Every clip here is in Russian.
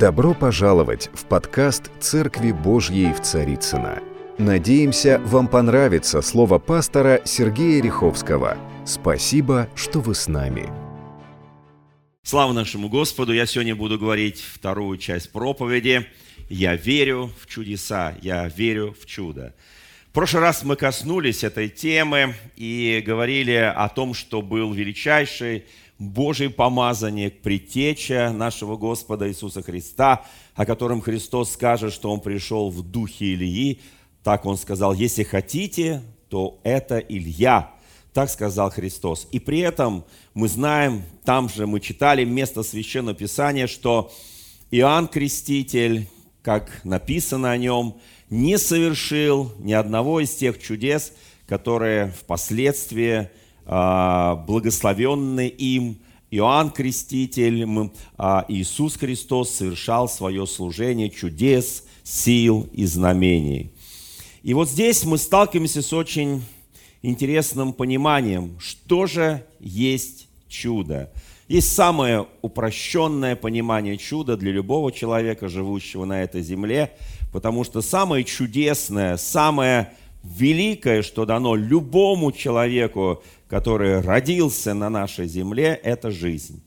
Добро пожаловать в подкаст «Церкви Божьей в Царицына. Надеемся, вам понравится слово пастора Сергея Риховского. Спасибо, что вы с нами. Слава нашему Господу! Я сегодня буду говорить вторую часть проповеди. Я верю в чудеса, я верю в чудо. В прошлый раз мы коснулись этой темы и говорили о том, что был величайший Божий помазанник, предтеча нашего Господа Иисуса Христа, о котором Христос скажет, что Он пришел в духе Илии. Так Он сказал, если хотите, то это Илья. Так сказал Христос. И при этом мы знаем, там же мы читали место Священного Писания, что Иоанн Креститель, как написано о нем, не совершил ни одного из тех чудес, которые впоследствии благословенный им Иоанн Креститель, а, Иисус Христос совершал свое служение чудес, сил и знамений. И вот здесь мы сталкиваемся с очень интересным пониманием, что же есть чудо. Есть самое упрощенное понимание чуда для любого человека, живущего на этой земле, потому что самое чудесное, самое великое, что дано любому человеку, который родился на нашей земле, это жизнь.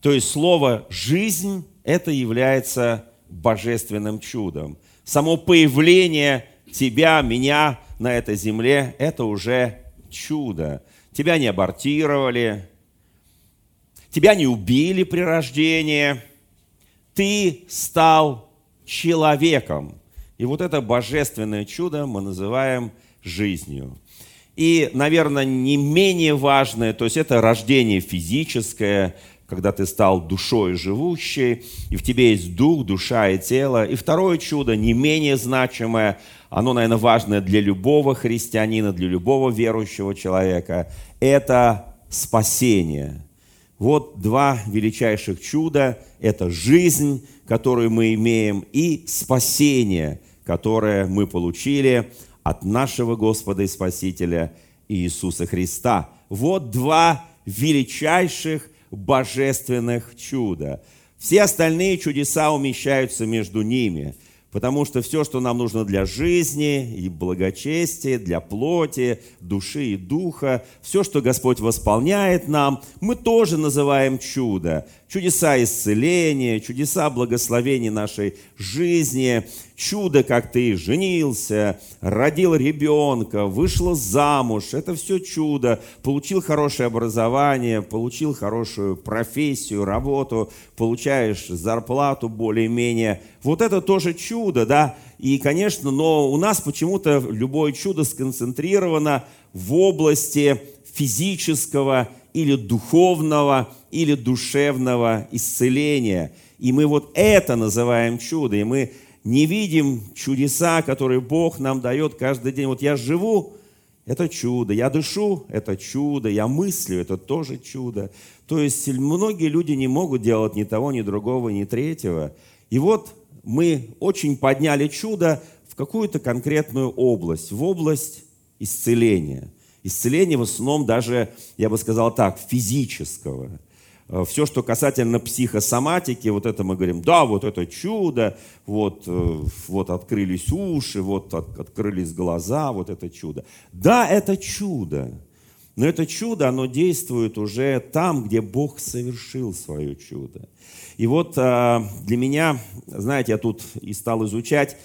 То есть слово «жизнь» это является божественным чудом. Само появление тебя, меня на этой земле – это уже чудо. Тебя не абортировали, тебя не убили при рождении, ты стал человеком. И вот это божественное чудо мы называем жизнью. И, наверное, не менее важное, то есть это рождение физическое, когда ты стал душой живущей, и в тебе есть дух, душа и тело. И второе чудо, не менее значимое, оно, наверное, важное для любого христианина, для любого верующего человека, это спасение. Вот два величайших чуда – это жизнь, которую мы имеем, и спасение, которое мы получили – от нашего Господа и Спасителя Иисуса Христа. Вот два величайших божественных чуда. Все остальные чудеса умещаются между ними – Потому что все, что нам нужно для жизни и благочестия, для плоти, души и духа, все, что Господь восполняет нам, мы тоже называем чудо. Чудеса исцеления, чудеса благословения нашей жизни, чудо, как ты женился, родил ребенка, вышла замуж. Это все чудо. Получил хорошее образование, получил хорошую профессию, работу, получаешь зарплату более-менее. Вот это тоже чудо, да? И, конечно, но у нас почему-то любое чудо сконцентрировано в области физического или духовного, или душевного исцеления. И мы вот это называем чудо. И мы не видим чудеса, которые Бог нам дает каждый день. Вот я живу, это чудо. Я дышу, это чудо. Я мыслю, это тоже чудо. То есть многие люди не могут делать ни того, ни другого, ни третьего. И вот мы очень подняли чудо в какую-то конкретную область, в область исцеления. Исцеление в основном даже, я бы сказал так, физического. Э, Все, что касательно психосоматики, вот это мы говорим, да, вот это чудо, вот, э, вот открылись уши, вот от, открылись глаза, вот это чудо. Да, это чудо, но это чудо, оно действует уже там, где Бог совершил свое чудо. И вот э, для меня, знаете, я тут и стал изучать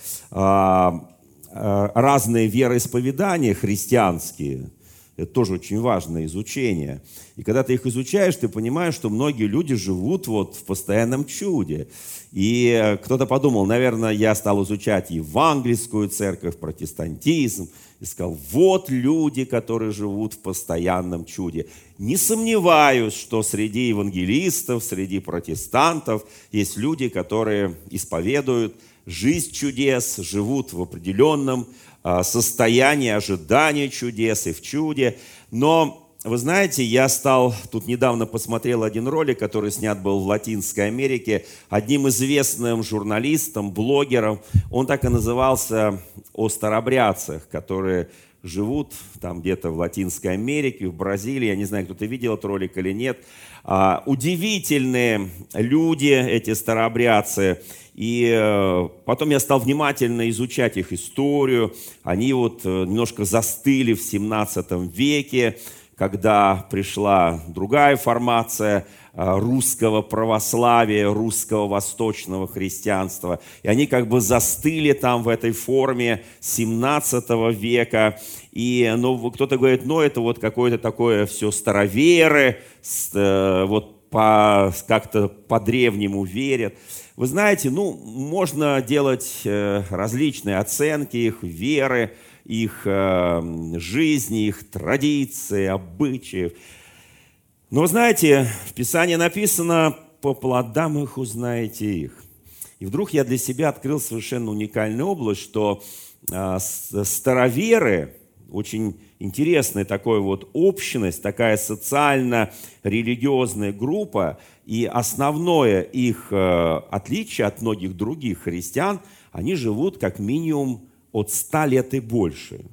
разные вероисповедания христианские – это тоже очень важное изучение. И когда ты их изучаешь, ты понимаешь, что многие люди живут вот в постоянном чуде. И э, кто-то подумал, наверное, я стал изучать евангельскую церковь, протестантизм, и сказал, вот люди, которые живут в постоянном чуде. Не сомневаюсь, что среди евангелистов, среди протестантов есть люди, которые исповедуют жизнь чудес, живут в определенном а, состояние ожидания чудес и в чуде. Но вы знаете, я стал, тут недавно посмотрел один ролик, который снят был в Латинской Америке, одним известным журналистом, блогером. Он так и назывался «О старобрядцах», которые живут там где-то в Латинской Америке, в Бразилии, я не знаю, кто-то видел этот ролик или нет. А, удивительные люди, эти старообрядцы. И э, потом я стал внимательно изучать их историю. Они вот э, немножко застыли в 17 веке, когда пришла другая формация э, русского православия, русского восточного христианства. И они как бы застыли там в этой форме 17 века. И ну, кто-то говорит, ну это вот какое-то такое все староверы, вот по, как-то по-древнему верят. Вы знаете, ну, можно делать э, различные оценки их веры, их э, жизни, их традиции, обычаев. Но знаете, в Писании написано, по плодам их узнаете их. И вдруг я для себя открыл совершенно уникальную область, что э, староверы, очень интересная такая вот общность, такая социально-религиозная группа, и основное их э, отличие от многих других христиан, они живут как минимум от 100 лет и больше.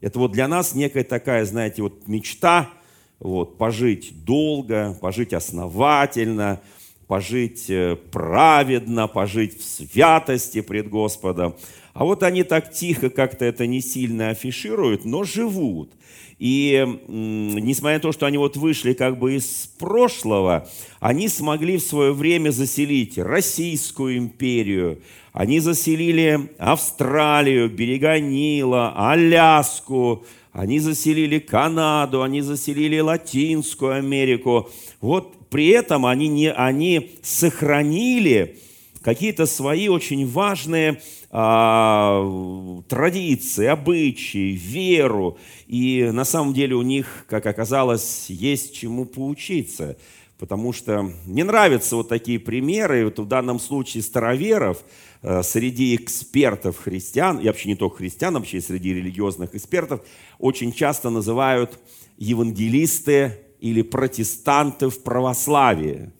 Это вот для нас некая такая, знаете, вот мечта, вот, пожить долго, пожить основательно, пожить э, праведно, пожить в святости пред Господом. А вот они так тихо как-то это не сильно афишируют, но живут. И несмотря на то, что они вот вышли как бы из прошлого, они смогли в свое время заселить Российскую империю, они заселили Австралию, берега Нила, Аляску, они заселили Канаду, они заселили Латинскую Америку. Вот при этом они, не, они сохранили какие-то свои очень важные а, традиции, обычаи, веру. И на самом деле у них, как оказалось, есть чему поучиться. Потому что мне нравятся вот такие примеры, вот в данном случае староверов, э, среди экспертов христиан, и вообще не только христиан, вообще среди религиозных экспертов, очень часто называют евангелисты или протестанты в православии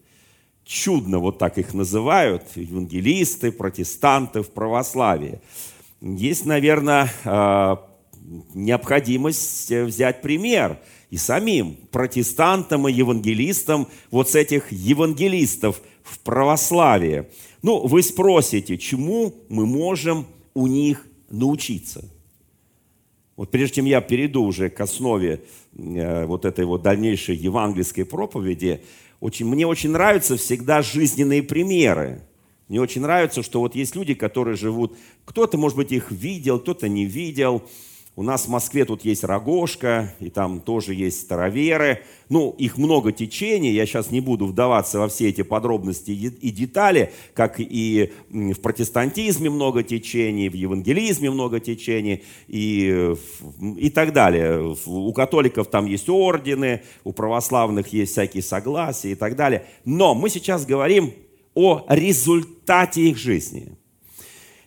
чудно вот так их называют, евангелисты, протестанты в православии. Есть, наверное, а, необходимость взять пример и самим протестантам и евангелистам вот с этих евангелистов в православии. Ну, вы спросите, чему мы можем у них научиться? Вот прежде чем я перейду уже к основе э, вот этой вот дальнейшей евангельской проповеди, очень, мне очень нравятся всегда жизненные примеры. Мне очень нравится, что вот есть люди, которые живут, кто-то, может быть, их видел, кто-то не видел, у нас в Москве тут есть Рогожка, и там тоже есть староверы. Ну, их много течений, я сейчас не буду вдаваться во все эти подробности и детали, как и в протестантизме много течений, в евангелизме много течений и, и так далее. У католиков там есть ордены, у православных есть всякие согласия и так далее. Но мы сейчас говорим о результате их жизни.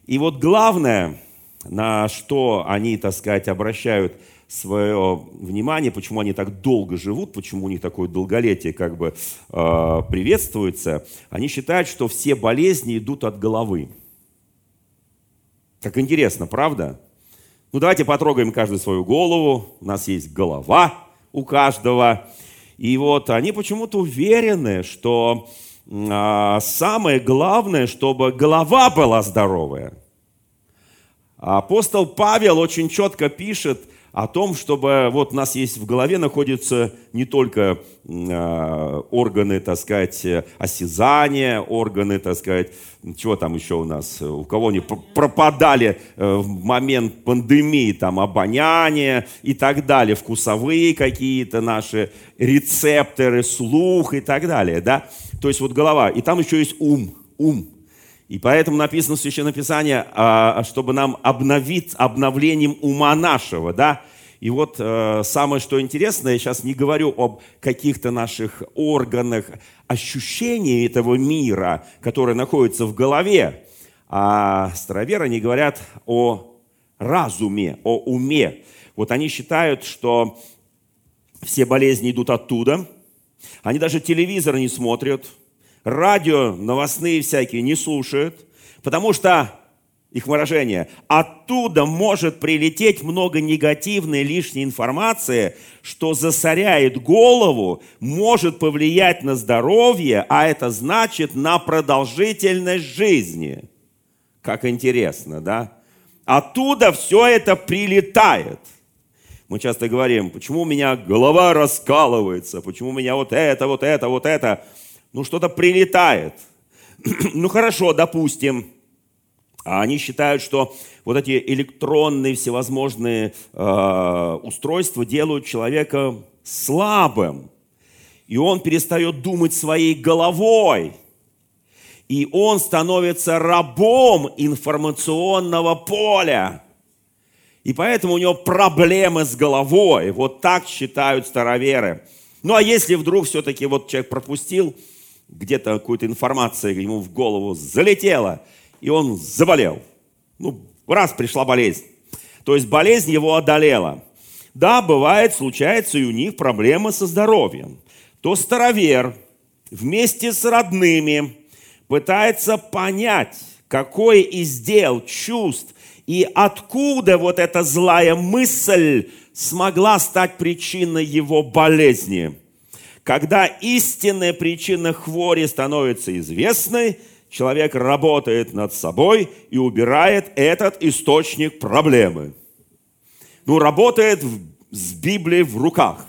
И вот главное – на что они, так сказать, обращают свое внимание, почему они так долго живут, почему у них такое долголетие как бы э, приветствуется, они считают, что все болезни идут от головы. Как интересно, правда? Ну давайте потрогаем каждую свою голову. У нас есть голова у каждого. И вот они почему-то уверены, что э, самое главное, чтобы голова была здоровая – Апостол Павел очень четко пишет о том, чтобы вот у нас есть в голове находятся не только э, органы, так сказать, осязания, органы, так сказать, чего там еще у нас, у кого они пропадали э, в момент пандемии, там обоняние и так далее, вкусовые какие-то наши рецепторы, слух и так далее, да, то есть вот голова, и там еще есть ум, ум, и поэтому написано в Священном Писании, а, чтобы нам обновить обновлением ума нашего, да. И вот э, самое, что интересное, я сейчас не говорю об каких-то наших органах ощущений этого мира, которые находятся в голове, а староверы, они говорят о разуме, о уме. Вот они считают, что все болезни идут оттуда. Они даже телевизор не смотрят, радио новостные всякие не слушают, потому что их выражение, оттуда может прилететь много негативной лишней информации, что засоряет голову, может повлиять на здоровье, а это значит на продолжительность жизни. Как интересно, да? Оттуда все это прилетает. Мы часто говорим, почему у меня голова раскалывается, почему у меня вот это, вот это, вот это. Ну, что-то прилетает. ну, хорошо, допустим, а они считают, что вот эти электронные всевозможные э, устройства делают человека слабым. И он перестает думать своей головой. И он становится рабом информационного поля. И поэтому у него проблемы с головой. Вот так считают староверы. Ну а если вдруг все-таки вот человек пропустил где-то какую-то информацию, ему в голову залетела – и он заболел. Ну, раз пришла болезнь. То есть болезнь его одолела. Да, бывает, случается и у них проблемы со здоровьем. То старовер вместе с родными пытается понять, какой из дел, чувств и откуда вот эта злая мысль смогла стать причиной его болезни. Когда истинная причина хвори становится известной, человек работает над собой и убирает этот источник проблемы. Ну, работает с Библией в руках,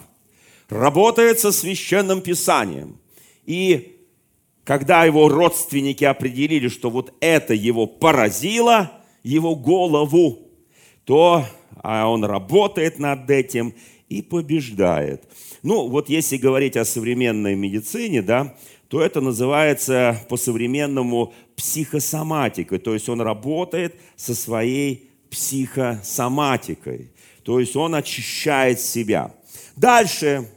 работает со священным писанием. И когда его родственники определили, что вот это его поразило, его голову, то а он работает над этим и побеждает. Ну, вот если говорить о современной медицине, да, то это называется по-современному психосоматикой. То есть он работает со своей психосоматикой. То есть он очищает себя. Дальше.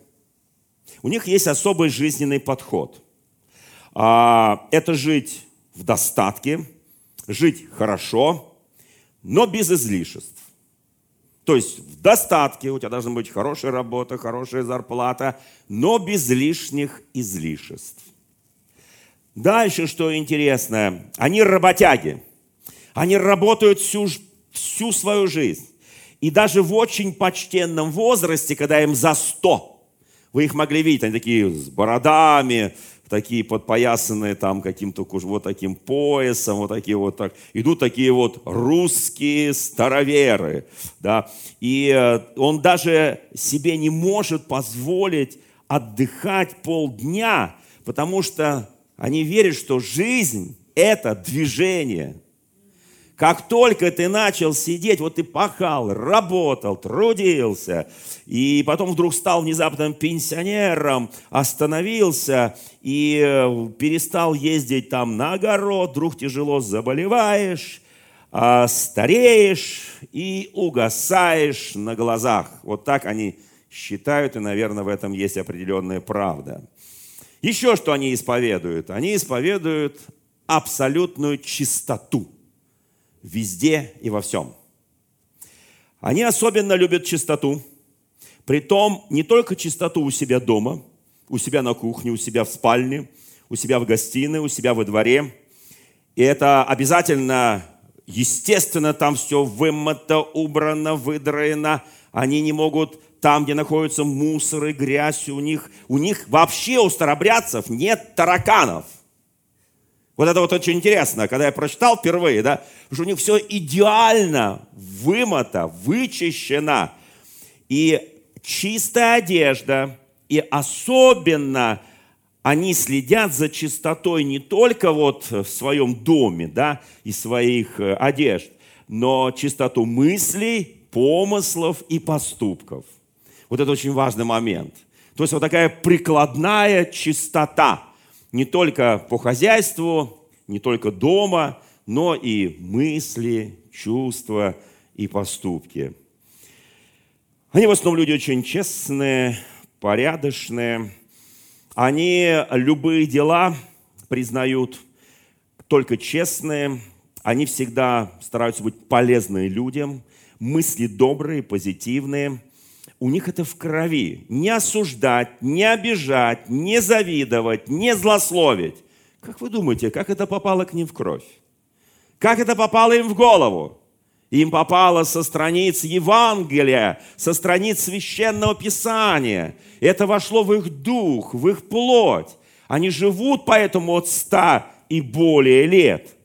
У них есть особый жизненный подход. А, это жить в достатке, жить хорошо, но без излишеств. То есть в достатке у тебя должна быть хорошая работа, хорошая зарплата, но без лишних излишеств. Дальше, что интересно, они работяги. Они работают всю, всю свою жизнь. И даже в очень почтенном возрасте, когда им за сто, вы их могли видеть, они такие с бородами, такие подпоясанные там каким-то вот таким поясом, вот такие вот так. Идут такие вот русские староверы, да. И э, он даже себе не может позволить отдыхать полдня, потому что они верят, что жизнь – это движение. Как только ты начал сидеть, вот ты пахал, работал, трудился, и потом вдруг стал внезапно пенсионером, остановился и э, перестал ездить там на огород, вдруг тяжело заболеваешь, а, стареешь и угасаешь на глазах. Вот так они считают, и, наверное, в этом есть определенная правда. Еще что они исповедуют? Они исповедуют абсолютную чистоту везде и во всем. Они особенно любят чистоту. Притом не только чистоту у себя дома, у себя на кухне, у себя в спальне, у себя в гостиной, у себя во дворе. И это обязательно, естественно, там все вымыто, убрано, выдроено. Они не могут там, где находятся мусор и грязь, у них, у них вообще у старобрядцев нет тараканов. Вот это вот очень интересно, когда я прочитал впервые, да, что у них все идеально вымыто, вычищено. И чистая одежда, и особенно они следят за чистотой не только вот в своем доме, да, и своих э, одежд, но чистоту мыслей, помыслов и поступков – вот это очень важный момент. То есть вот такая прикладная чистота. Не только по хозяйству, не только дома, но и мысли, чувства и поступки. Они в основном люди очень честные, порядочные. Они любые дела признают только честные. Они всегда стараются быть полезны людям. Мысли добрые, позитивные – у них это в крови. Не осуждать, не обижать, не завидовать, не злословить. Как вы думаете, как это попало к ним в кровь? Как это попало им в голову? Им попало со страниц Евангелия, со страниц Священного Писания. Это вошло в их дух, в их плоть. Они живут поэтому от ста и более лет.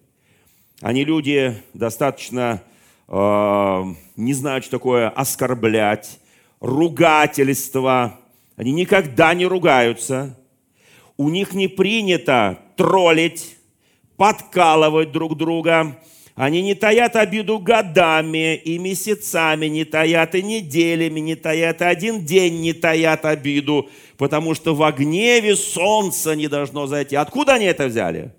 Они люди достаточно э, не знают, что такое оскорблять, ругательство. Они никогда не ругаются. У них не принято троллить, подкалывать друг друга. Они не таят обиду годами и месяцами, не таят и неделями, не таят и один день не таят обиду, потому что в гневе солнце не должно зайти. Откуда они это взяли?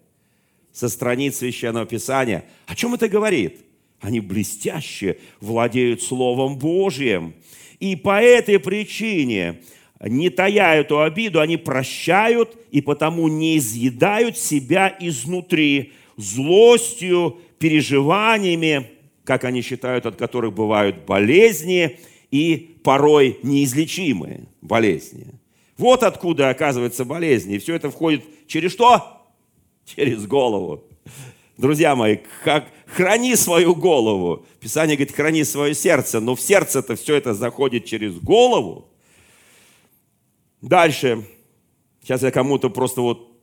Со страниц Священного Писания. О чем это говорит? Они блестяще владеют Словом Божьим. И по этой причине, не тая эту обиду, они прощают и потому не изъедают себя изнутри злостью, переживаниями, как они считают, от которых бывают болезни и порой неизлечимые болезни. Вот откуда оказывается болезни. И все это входит через что? Через голову. Друзья мои, как, храни свою голову. Писание говорит, храни свое сердце, но в сердце-то все это заходит через голову. Дальше. Сейчас я кому-то просто вот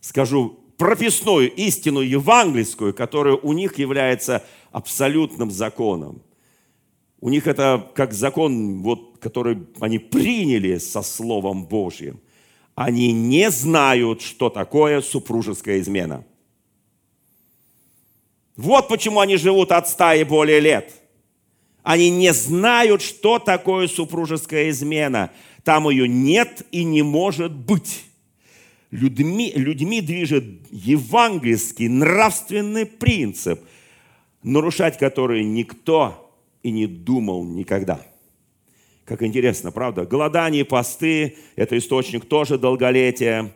скажу прописную истину евангельскую, которая у них является абсолютным законом. У них это как закон, вот, который они приняли со Словом Божьим. Они не знают, что такое супружеская измена – вот почему они живут от ста и более лет. Они не знают, что такое супружеская измена. Там ее нет и не может быть. Людьми, людьми движет евангельский нравственный принцип, нарушать который никто и не думал никогда. Как интересно, правда? Голодание, посты – это источник тоже долголетия.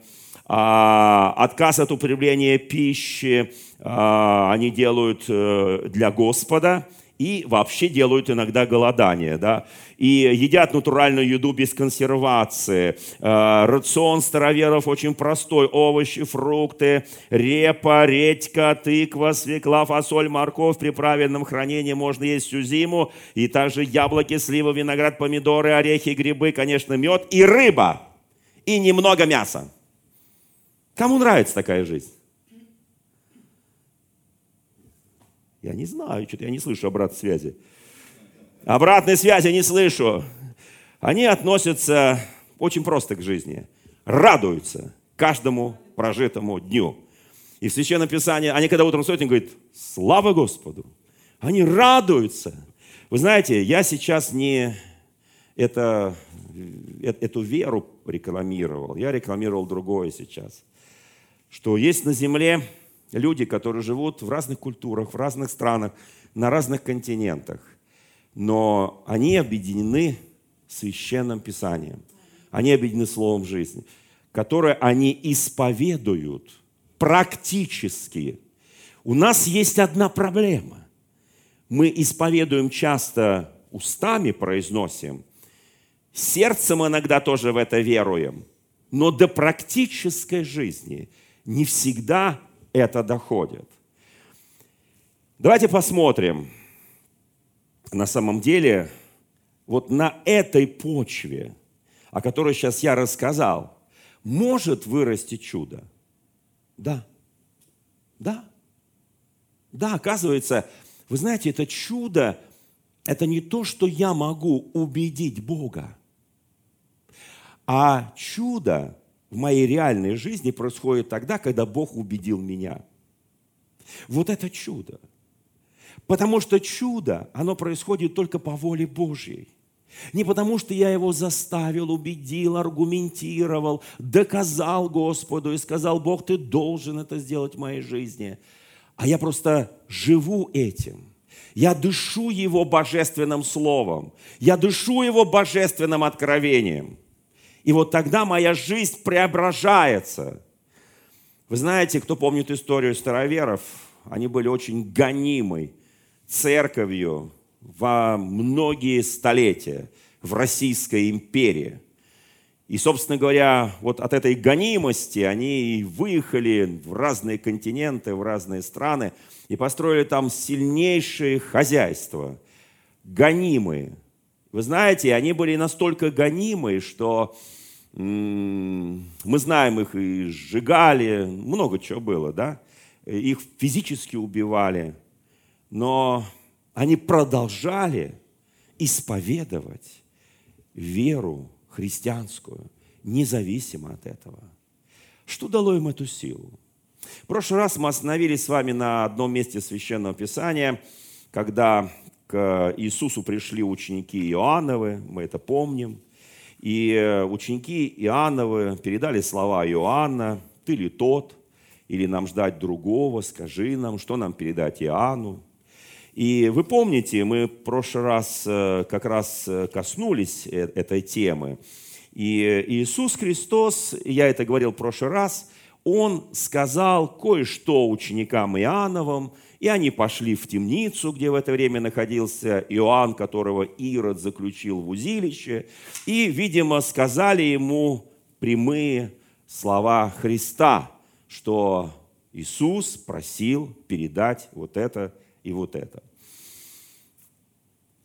А, отказ от употребления пищи а, они делают э, для Господа и вообще делают иногда голодание, да, и едят натуральную еду без консервации. А, рацион староверов очень простой. Овощи, фрукты, репа, редька, тыква, свекла, фасоль, морковь при правильном хранении можно есть всю зиму. И также яблоки, сливы, виноград, помидоры, орехи, грибы, конечно, мед и рыба. И немного мяса. Кому нравится такая жизнь? Я не знаю, что-то я не слышу обратной связи. Обратной связи не слышу. Они относятся очень просто к жизни. Радуются каждому прожитому дню. И в Священном Писании, они когда утром они говорят, слава Господу. Они радуются. Вы знаете, я сейчас не это, э, эту веру рекламировал, я рекламировал другое сейчас что есть на Земле люди, которые живут в разных культурах, в разных странах, на разных континентах, но они объединены священным Писанием, они объединены Словом жизни, которое они исповедуют практически. У нас есть одна проблема. Мы исповедуем часто устами, произносим, сердцем иногда тоже в это веруем, но до практической жизни – не всегда это доходит. Давайте посмотрим. На самом деле, вот на этой почве, о которой сейчас я рассказал, может вырасти чудо. Да. Да. Да, оказывается, вы знаете, это чудо, это не то, что я могу убедить Бога, а чудо в моей реальной жизни происходит тогда, когда Бог убедил меня. Вот это чудо. Потому что чудо, оно происходит только по воле Божьей. Не потому, что я его заставил, убедил, аргументировал, доказал Господу и сказал, Бог, ты должен это сделать в моей жизни. А я просто живу этим. Я дышу Его божественным словом. Я дышу Его божественным откровением – и вот тогда моя жизнь преображается. Вы знаете, кто помнит историю староверов, они были очень гонимой церковью во многие столетия в Российской империи. И, собственно говоря, вот от этой гонимости они выехали в разные континенты, в разные страны и построили там сильнейшие хозяйства, гонимые. Вы знаете, они были настолько гонимые, что мы знаем их и сжигали, много чего было, да? Их физически убивали, но они продолжали исповедовать веру христианскую, независимо от этого. Что дало им эту силу? В прошлый раз мы остановились с вами на одном месте Священного Писания, когда к Иисусу пришли ученики Иоанновы, мы это помним, и э, ученики Иоанновы передали слова Иоанна, «Ты ли тот, или нам ждать другого, скажи нам, что нам передать Иоанну?» И вы помните, мы в прошлый раз э, как раз э, коснулись этой темы. И Иисус Христос, я это говорил в прошлый раз, Он сказал кое-что ученикам Иоанновым, и они пошли в темницу, где в это время находился Иоанн, которого Ирод заключил в узилище, и, видимо, сказали ему прямые слова Христа, что Иисус просил передать вот это и вот это.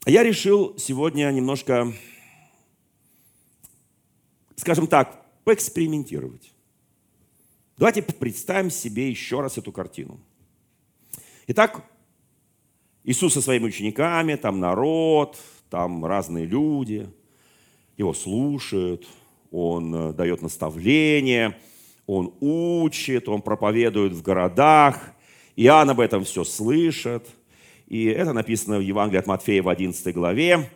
Я решил сегодня немножко, скажем так, поэкспериментировать. Давайте представим себе еще раз эту картину – Итак, Иисус со своими учениками, там народ, там разные люди, его слушают, он э, дает наставления, он учит, он проповедует в городах. Иоанн об этом все слышит. И это написано в Евангелии от Матфея в 11 главе.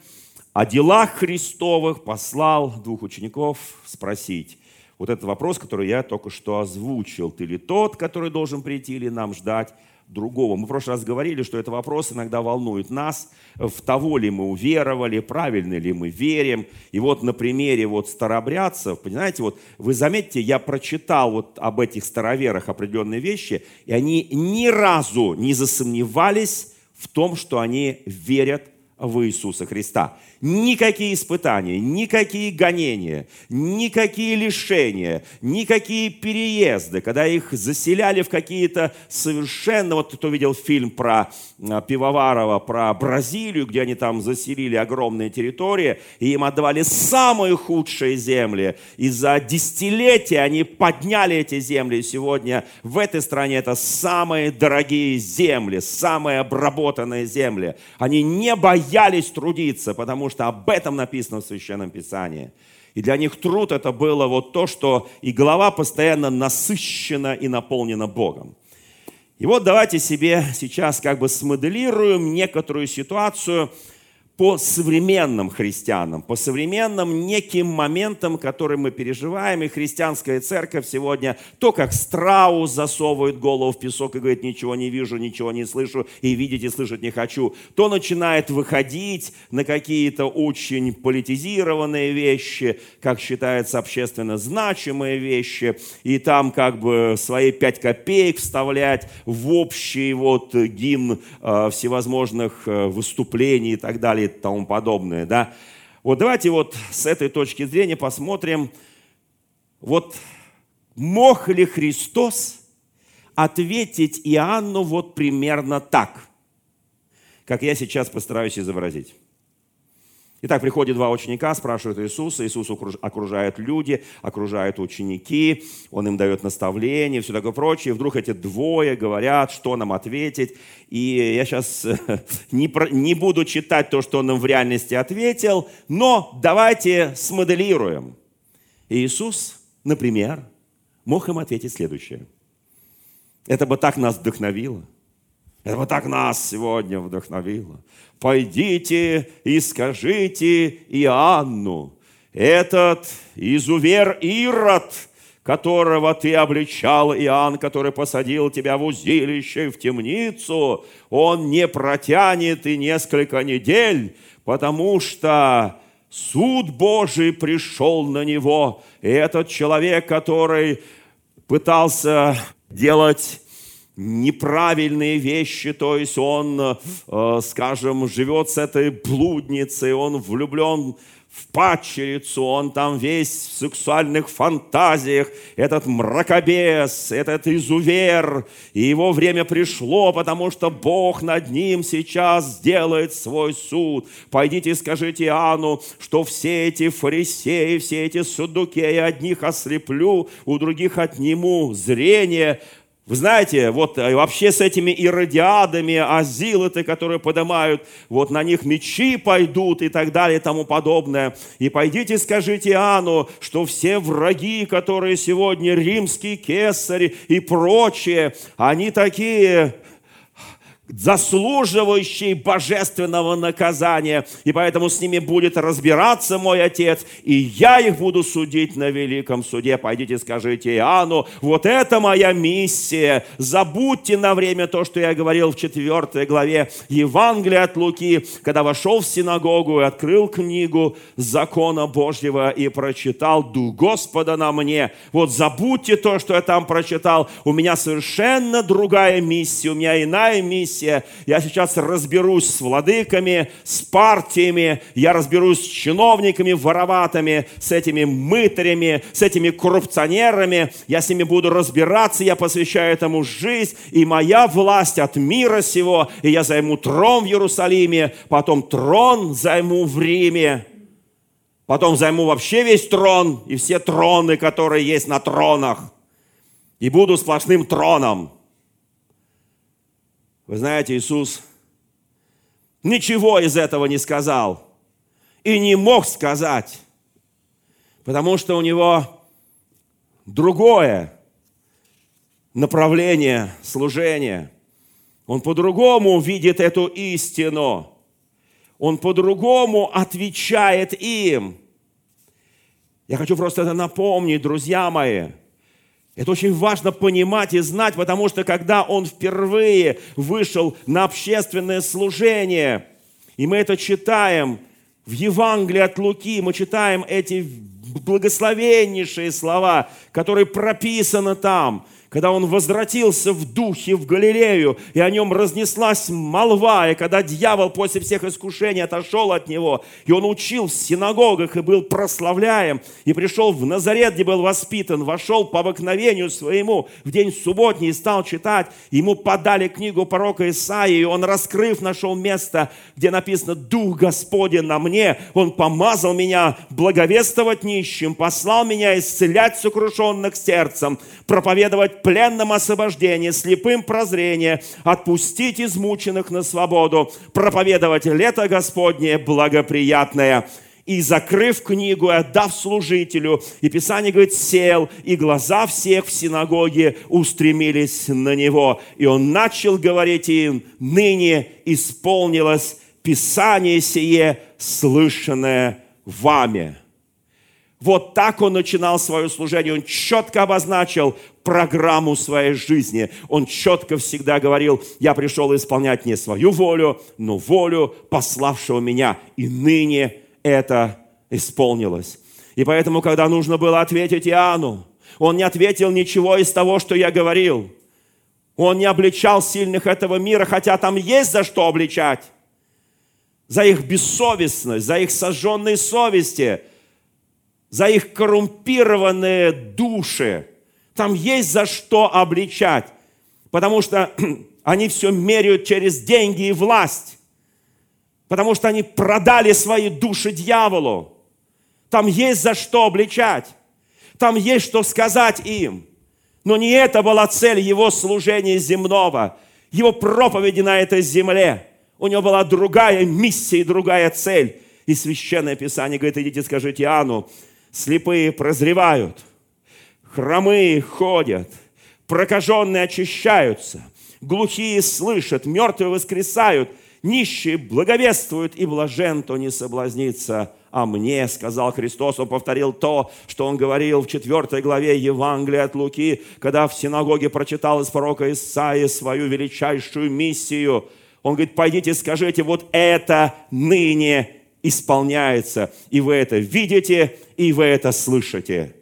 О делах Христовых послал двух учеников спросить. Вот этот вопрос, который я только что озвучил. Ты ли тот, который должен прийти или нам ждать? Другого. Мы в прошлый раз говорили, что этот вопрос иногда волнует нас, в того ли мы уверовали, правильно ли мы верим. И вот на примере вот старобрядцев, понимаете, вот вы заметите, я прочитал вот об этих староверах определенные вещи, и они ни разу не засомневались в том, что они верят в Иисуса Христа. Никакие испытания, никакие гонения, никакие лишения, никакие переезды, когда их заселяли в какие-то совершенно... Вот кто видел фильм про а, Пивоварова, про Бразилию, где они там заселили огромные территории, и им отдавали самые худшие земли. И за десятилетия они подняли эти земли. И сегодня в этой стране это самые дорогие земли, самые обработанные земли. Они не боялись трудиться, потому что об этом написано в Священном Писании. И для них труд это было вот то, что и голова постоянно насыщена и наполнена Богом. И вот давайте себе сейчас как бы смоделируем некоторую ситуацию – по современным христианам, по современным неким моментам, которые мы переживаем. И христианская церковь сегодня то, как страус засовывает голову в песок и говорит, ничего не вижу, ничего не слышу, и видеть и слышать не хочу, то начинает выходить на какие-то очень политизированные вещи, как считается общественно значимые вещи, и там как бы свои пять копеек вставлять в общий вот гимн э, всевозможных э, выступлений и так далее и тому подобное, да. Вот давайте вот с этой точки зрения посмотрим, вот мог ли Христос ответить Иоанну вот примерно так, как я сейчас постараюсь изобразить. Итак, приходят два ученика, спрашивают Иисуса, Иисус окружает люди, окружают ученики, Он им дает наставления, все такое прочее. И вдруг эти двое говорят, что нам ответить. И я сейчас не, не буду читать то, что Он им в реальности ответил, но давайте смоделируем. Иисус, например, мог им ответить следующее. Это бы так нас вдохновило – это так нас сегодня вдохновило. Пойдите и скажите Иоанну, этот изувер Ирод, которого ты обличал, Иоанн, который посадил тебя в узилище и в темницу, он не протянет и несколько недель, потому что суд Божий пришел на него. И этот человек, который пытался делать неправильные вещи, то есть он, э, скажем, живет с этой блудницей, он влюблен в падчерицу, он там весь в сексуальных фантазиях, этот мракобес, этот изувер, и его время пришло, потому что Бог над ним сейчас сделает свой суд. Пойдите и скажите Иоанну, что все эти фарисеи, все эти судукеи, одних ослеплю, у других отниму зрение, вы знаете, вот э, вообще с этими иродиадами, азилы-то, которые поднимают, вот на них мечи пойдут и так далее и тому подобное. И пойдите скажите Иоанну, что все враги, которые сегодня римские кесари и прочие, они такие заслуживающие божественного наказания. И поэтому с ними будет разбираться мой Отец, и я их буду судить на великом суде. Пойдите скажите Иоанну, вот это моя миссия. Забудьте на время то, что я говорил в 4 главе Евангелия от Луки, когда вошел в синагогу и открыл книгу закона Божьего и прочитал «Дух Господа на мне». Вот забудьте то, что я там прочитал. У меня совершенно другая миссия, у меня иная миссия миссия. Я сейчас разберусь с владыками, с партиями, я разберусь с чиновниками вороватыми, с этими мытарями, с этими коррупционерами. Я с ними буду разбираться, я посвящаю этому жизнь, и моя власть от мира сего, и я займу трон в Иерусалиме, потом трон займу в Риме, потом займу вообще весь трон и все троны, которые есть на тронах, и буду сплошным троном. Вы знаете, Иисус ничего из этого не сказал и не мог сказать, потому что у него другое направление служения. Он по-другому видит эту истину. Он по-другому отвечает им. Я хочу просто это напомнить, друзья мои – это очень важно понимать и знать, потому что когда он впервые вышел на общественное служение, и мы это читаем в Евангелии от Луки, мы читаем эти благословеннейшие слова, которые прописаны там – когда он возвратился в духе в Галилею, и о нем разнеслась молва, и когда дьявол после всех искушений отошел от него, и он учил в синагогах и был прославляем, и пришел в Назарет, где был воспитан, вошел по обыкновению своему в день субботний и стал читать, ему подали книгу пророка Исаии, и он, раскрыв, нашел место, где написано «Дух Господень на мне, Он помазал меня благовествовать нищим, послал меня исцелять сокрушенных сердцем, проповедовать пленным освобождение, слепым прозрение, отпустить измученных на свободу, проповедовать лето Господнее благоприятное. И закрыв книгу и отдав служителю, и Писание говорит, сел, и глаза всех в синагоге устремились на него. И он начал говорить им, ныне исполнилось Писание сие, слышанное вами. Вот так он начинал свое служение. Он четко обозначил программу своей жизни. Он четко всегда говорил, я пришел исполнять не свою волю, но волю пославшего меня. И ныне это исполнилось. И поэтому, когда нужно было ответить Иоанну, он не ответил ничего из того, что я говорил. Он не обличал сильных этого мира, хотя там есть за что обличать. За их бессовестность, за их сожженные совести – за их коррумпированные души. Там есть за что обличать, потому что они все меряют через деньги и власть, потому что они продали свои души дьяволу. Там есть за что обличать, там есть что сказать им. Но не это была цель его служения земного, его проповеди на этой земле. У него была другая миссия и другая цель. И Священное Писание говорит, идите скажите Иоанну, слепые прозревают, хромые ходят, прокаженные очищаются, глухие слышат, мертвые воскресают, нищие благовествуют, и блажен, кто не соблазнится а мне, сказал Христос, он повторил то, что он говорил в 4 главе Евангелия от Луки, когда в синагоге прочитал из пророка Исаии свою величайшую миссию. Он говорит, пойдите скажите, вот это ныне исполняется, и вы это видите, и вы это слышите.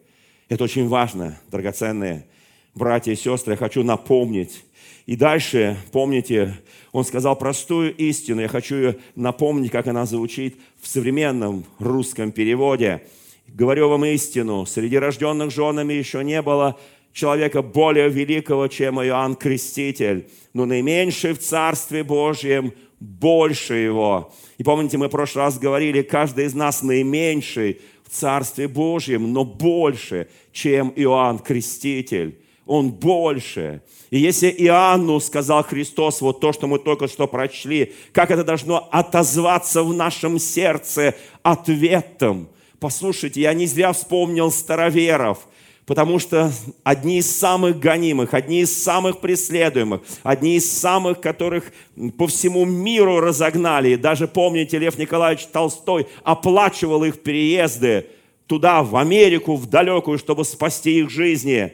Это очень важно, драгоценные братья и сестры. Я хочу напомнить, И дальше, помните, он сказал простую истину. Я хочу ее напомнить, как она звучит в современном русском переводе. Говорю вам истину, среди рожденных женами еще не было человека более великого, чем Иоанн Креститель, но наименьший в Царстве Божьем больше его. И помните, мы в прошлый раз говорили, каждый из нас наименьший в Царстве Божьем, но больше, чем Иоанн Креститель. Он больше. И если Иоанну сказал Христос вот то, что мы только что прочли, как это должно отозваться в нашем сердце ответом. Послушайте, я не зря вспомнил староверов – Потому что одни из самых гонимых, одни из самых преследуемых, одни из самых, которых по всему миру разогнали. Даже помните, Лев Николаевич Толстой оплачивал их переезды туда, в Америку, в далекую, чтобы спасти их жизни.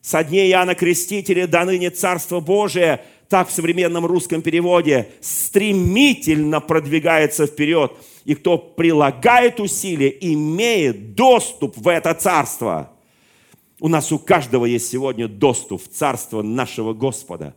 Со дней Иоанна Крестителя до ныне Царство Божие, так в современном русском переводе, стремительно продвигается вперед. И кто прилагает усилия, имеет доступ в это царство – у нас у каждого есть сегодня доступ в Царство нашего Господа.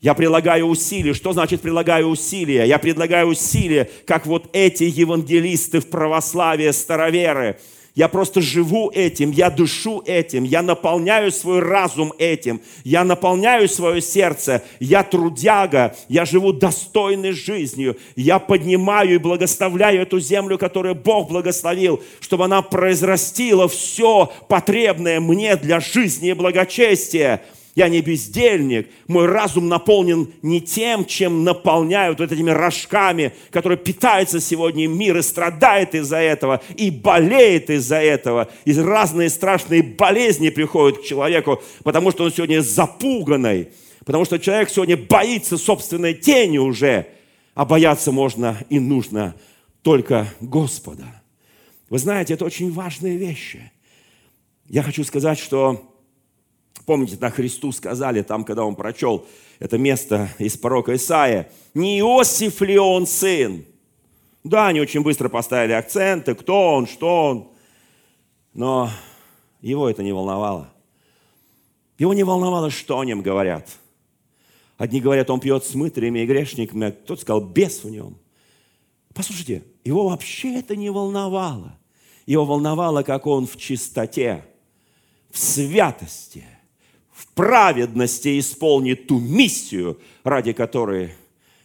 Я прилагаю усилия. Что значит прилагаю усилия? Я предлагаю усилия, как вот эти евангелисты в православии, староверы – я просто живу этим, я душу этим, я наполняю свой разум этим, я наполняю свое сердце, я трудяга, я живу достойной жизнью, я поднимаю и благословляю эту землю, которую Бог благословил, чтобы она произрастила все потребное мне для жизни и благочестия. Я не бездельник. Мой разум наполнен не тем, чем наполняют вот этими рожками, которые питаются сегодня мир и страдает из-за этого, и болеет из-за этого. И разные страшные болезни приходят к человеку, потому что он сегодня запуганный, потому что человек сегодня боится собственной тени уже, а бояться можно и нужно только Господа. Вы знаете, это очень важные вещи. Я хочу сказать, что Помните, на Христу сказали, там, когда он прочел это место из пророка Исаия, не Иосиф ли он сын? Да, они очень быстро поставили акценты, кто он, что он. Но его это не волновало. Его не волновало, что о нем говорят. Одни говорят, он пьет с мытарями и грешниками, а кто-то сказал, бес в нем. Послушайте, его вообще это не волновало. Его волновало, как он в чистоте, в святости – праведности исполнит ту миссию, ради которой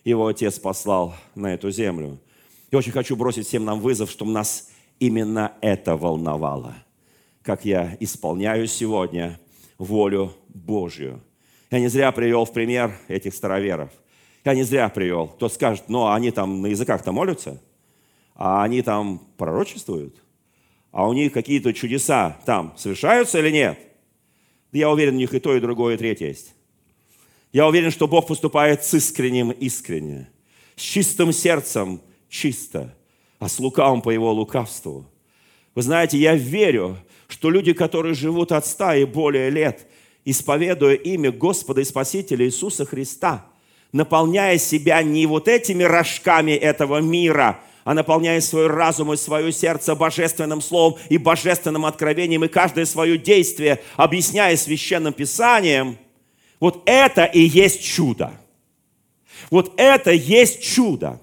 его Отец послал на эту землю. Я очень хочу бросить всем нам вызов, чтобы нас именно это волновало. Как я исполняю сегодня волю Божью. Я не зря привел в пример этих староверов. Я не зря привел. Кто скажет, ну, они там на языках-то молятся, а они там пророчествуют, а у них какие-то чудеса там совершаются или нет? Я уверен, у них и то, и другое, и третье есть. Я уверен, что Бог поступает с искренним искренне, с чистым сердцем чисто, а с лукавым по его лукавству. Вы знаете, я верю, что люди, которые живут от ста и более лет, исповедуя имя Господа и Спасителя Иисуса Христа, наполняя себя не вот этими рожками этого мира – а наполняя свой разум и свое сердце божественным словом и божественным откровением, и каждое свое действие объясняя священным писанием, вот это и есть чудо. Вот это есть чудо.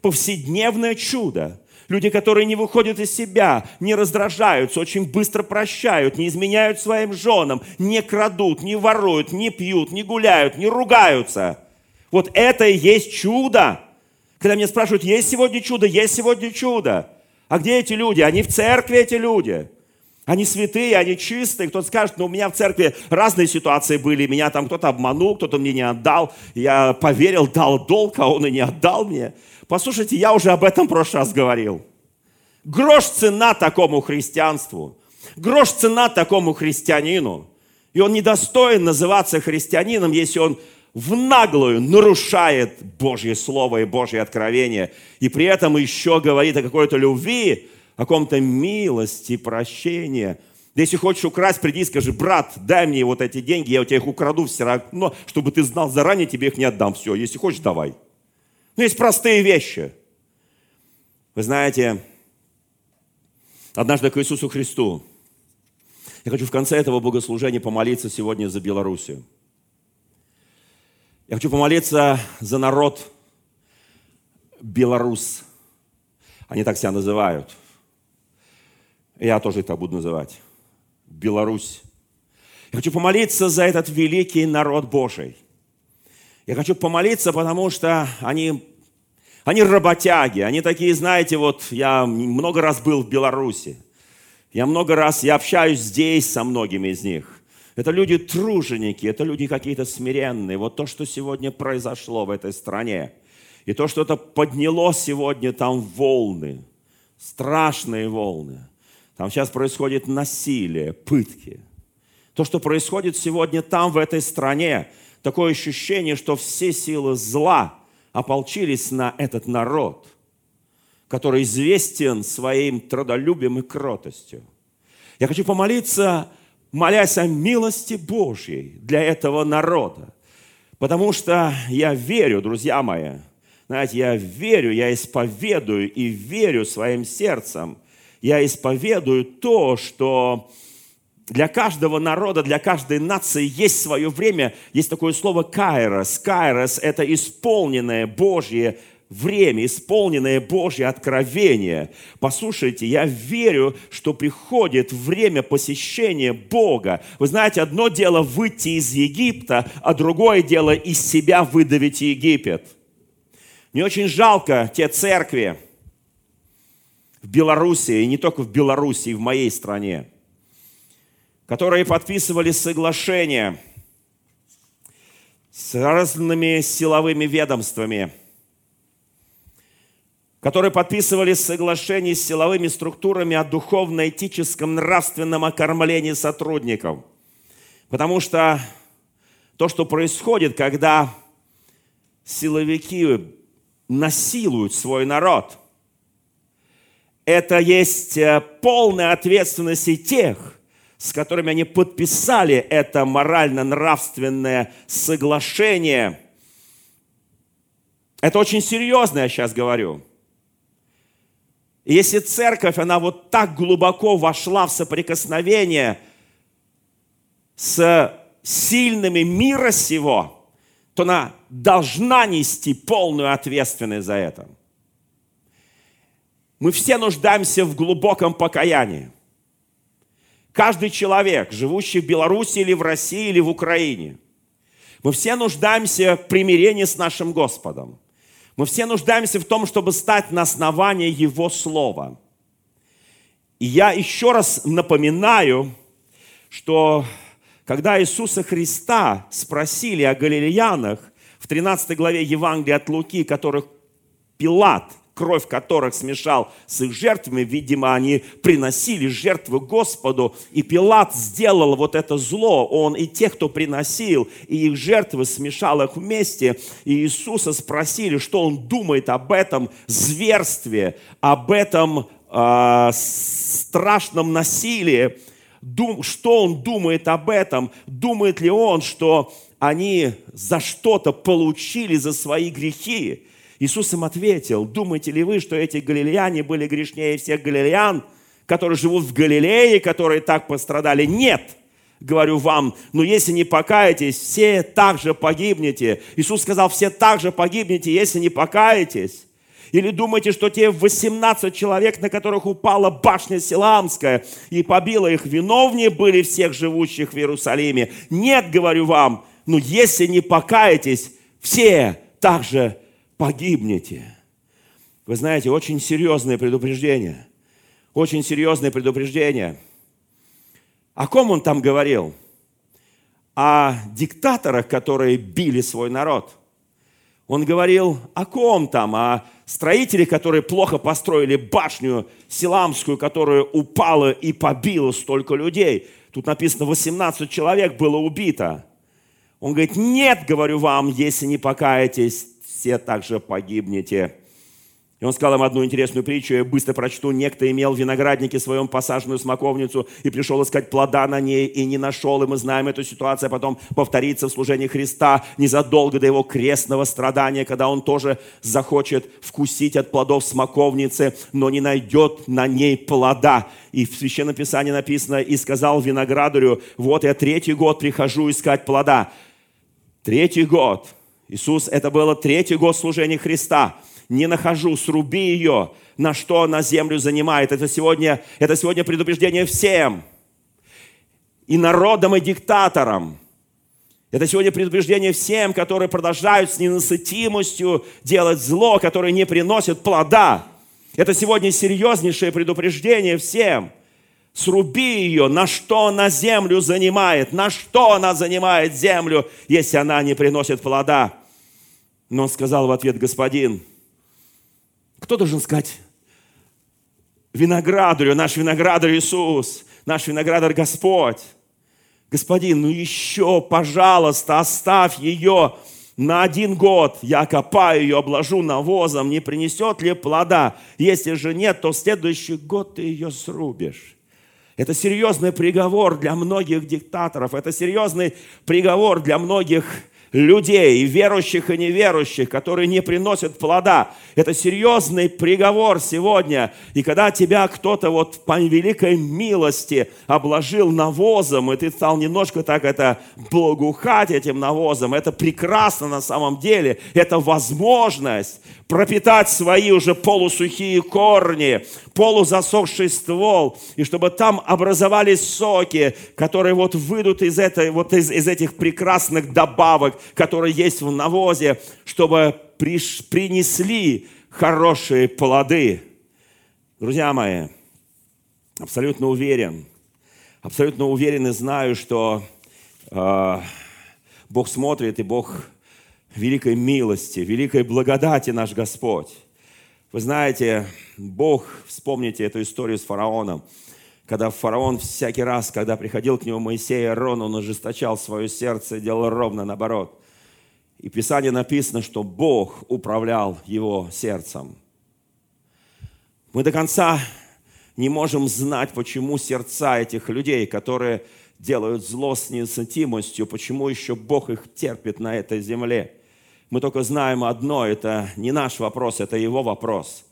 Повседневное чудо. Люди, которые не выходят из себя, не раздражаются, очень быстро прощают, не изменяют своим женам, не крадут, не воруют, не пьют, не гуляют, не ругаются. Вот это и есть чудо. Когда меня спрашивают, есть сегодня чудо? Есть сегодня чудо. А где эти люди? Они в церкви, эти люди. Они святые, они чистые. Кто-то скажет, ну у меня в церкви разные ситуации были. Меня там кто-то обманул, кто-то мне не отдал. Я поверил, дал долг, а он и не отдал мне. Послушайте, я уже об этом в прошлый раз говорил. Грош цена такому христианству. Грош цена такому христианину. И он недостоин называться христианином, если он в наглую нарушает Божье Слово и Божье откровение, и при этом еще говорит о какой-то любви, о каком-то милости, прощении. Да если хочешь украсть, приди и скажи, брат, дай мне вот эти деньги, я у тебя их украду все равно, чтобы ты знал заранее, тебе их не отдам. Все, если хочешь, давай. Ну, есть простые вещи. Вы знаете, однажды к Иисусу Христу, я хочу в конце этого богослужения помолиться сегодня за Белоруссию. Я хочу помолиться за народ Белорус. Они так себя называют. Я тоже это буду называть. Беларусь. Я хочу помолиться за этот великий народ Божий. Я хочу помолиться, потому что они, они работяги, они такие, знаете, вот я много раз был в Беларуси. Я много раз, я общаюсь здесь со многими из них. Это люди труженики, это люди какие-то смиренные. Вот то, что сегодня произошло в этой стране. И то, что это подняло сегодня там волны, страшные волны. Там сейчас происходит насилие, пытки. То, что происходит сегодня там, в этой стране, такое ощущение, что все силы зла ополчились на этот народ, который известен своим трудолюбием и кротостью. Я хочу помолиться, молясь о милости Божьей для этого народа. Потому что я верю, друзья мои, знаете, я верю, я исповедую и верю своим сердцем, я исповедую то, что для каждого народа, для каждой нации есть свое время. Есть такое слово «кайрос». «Кайрос» – это исполненное Божье время, исполненное Божье откровение. Послушайте, я верю, что приходит время посещения Бога. Вы знаете, одно дело выйти из Египта, а другое дело из себя выдавить Египет. Мне очень жалко те церкви в Беларуси, и не только в Беларуси, и в моей стране – которые подписывали соглашения с разными силовыми ведомствами, которые подписывали соглашения с силовыми структурами о духовно-этическом нравственном окормлении сотрудников. Потому что то, что происходит, когда силовики насилуют свой народ, это есть э, полная ответственность и тех, с которыми они подписали это морально-нравственное соглашение. Это очень серьезно, я сейчас говорю. И если церковь, она вот так глубоко вошла в соприкосновение с сильными мира сего, то она должна нести полную ответственность за это. Мы все нуждаемся в глубоком покаянии. Каждый человек, живущий в Беларуси или в России или в Украине, мы все нуждаемся в примирении с нашим Господом. Мы все нуждаемся в том, чтобы стать на основании Его Слова. И я еще раз напоминаю, что когда Иисуса Христа спросили о галилеянах в 13 главе Евангелия от Луки, которых Пилат кровь которых смешал с их жертвами. Видимо, они приносили жертвы Господу, и Пилат сделал вот это зло. Он и тех, кто приносил, и их жертвы смешал их вместе. И Иисуса спросили, что он думает об этом зверстве, об этом э, страшном насилии, дум, что он думает об этом, думает ли он, что они за что-то получили за свои грехи. Иисус им ответил, думаете ли вы, что эти галилеяне были грешнее всех галилеян, которые живут в Галилее, которые так пострадали? Нет, говорю вам, но если не покаетесь, все также погибнете. Иисус сказал, все также погибнете, если не покаетесь. Или думаете, что те 18 человек, на которых упала башня Силамская и побила их, виновнее были всех живущих в Иерусалиме? Нет, говорю вам, но если не покаетесь, все также погибнете. Вы знаете, очень серьезное предупреждение. Очень серьезное предупреждение. О ком он там говорил? О диктаторах, которые били свой народ. Он говорил о ком там? О строителях, которые плохо построили башню Силамскую, которая упала и побила столько людей. Тут написано, 18 человек было убито. Он говорит, нет, говорю вам, если не покаетесь, все также погибнете. И он сказал им одну интересную притчу, я быстро прочту. Некто имел в винограднике своем посаженную смоковницу и пришел искать плода на ней, и не нашел. И мы знаем эту ситуацию, а потом повторится в служении Христа незадолго до его крестного страдания, когда он тоже захочет вкусить от плодов смоковницы, но не найдет на ней плода. И в Священном Писании написано, и сказал виноградарю, вот я третий год прихожу искать плода. Третий год – Иисус, это было третий год служения Христа. Не нахожу, сруби ее, на что она землю занимает. Это сегодня, это сегодня предупреждение всем. И народам, и диктаторам. Это сегодня предупреждение всем, которые продолжают с ненасытимостью делать зло, которые не приносят плода. Это сегодня серьезнейшее предупреждение всем. Сруби ее, на что она землю занимает, на что она занимает землю, если она не приносит плода. Но он сказал в ответ, господин, кто должен сказать виноградарю, наш виноградарь Иисус, наш виноградарь Господь? Господин, ну еще, пожалуйста, оставь ее на один год. Я копаю ее, обложу навозом, не принесет ли плода? Если же нет, то в следующий год ты ее срубишь. Это серьезный приговор для многих диктаторов, это серьезный приговор для многих людей, верующих и неверующих, которые не приносят плода. Это серьезный приговор сегодня. И когда тебя кто-то вот по великой милости обложил навозом, и ты стал немножко так это благоухать этим навозом, это прекрасно на самом деле. Это возможность пропитать свои уже полусухие корни, полузасохший ствол, и чтобы там образовались соки, которые вот выйдут из, этой, вот из, из этих прекрасных добавок, которые есть в навозе, чтобы приш, принесли хорошие плоды. Друзья мои, абсолютно уверен, абсолютно уверен и знаю, что э, Бог смотрит и Бог великой милости, великой благодати наш Господь. Вы знаете, Бог, вспомните эту историю с фараоном, когда фараон всякий раз, когда приходил к нему Моисей и Арон, он ожесточал свое сердце и делал ровно наоборот. И в Писании написано, что Бог управлял его сердцем. Мы до конца не можем знать, почему сердца этих людей, которые делают зло с несантимостью, почему еще Бог их терпит на этой земле – мы только знаем одно, это не наш вопрос, это его вопрос.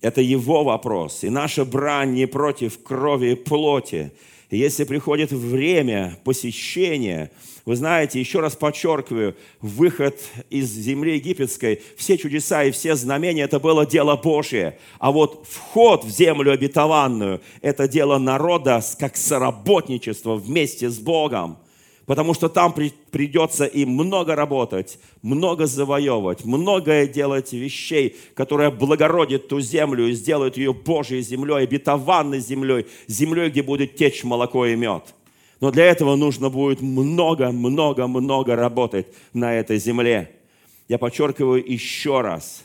Это его вопрос. И наша брань не против крови и плоти. И если приходит время посещения, вы знаете, еще раз подчеркиваю, выход из земли египетской, все чудеса и все знамения, это было дело Божье. А вот вход в землю обетованную, это дело народа, как соработничество вместе с Богом потому что там при, придется им много работать, много завоевывать, многое делать вещей, которые облагородят ту землю и сделают ее Божьей землей, обетованной землей, землей, где будет течь молоко и мед. Но для этого нужно будет много, много, много работать на этой земле. Я подчеркиваю еще раз,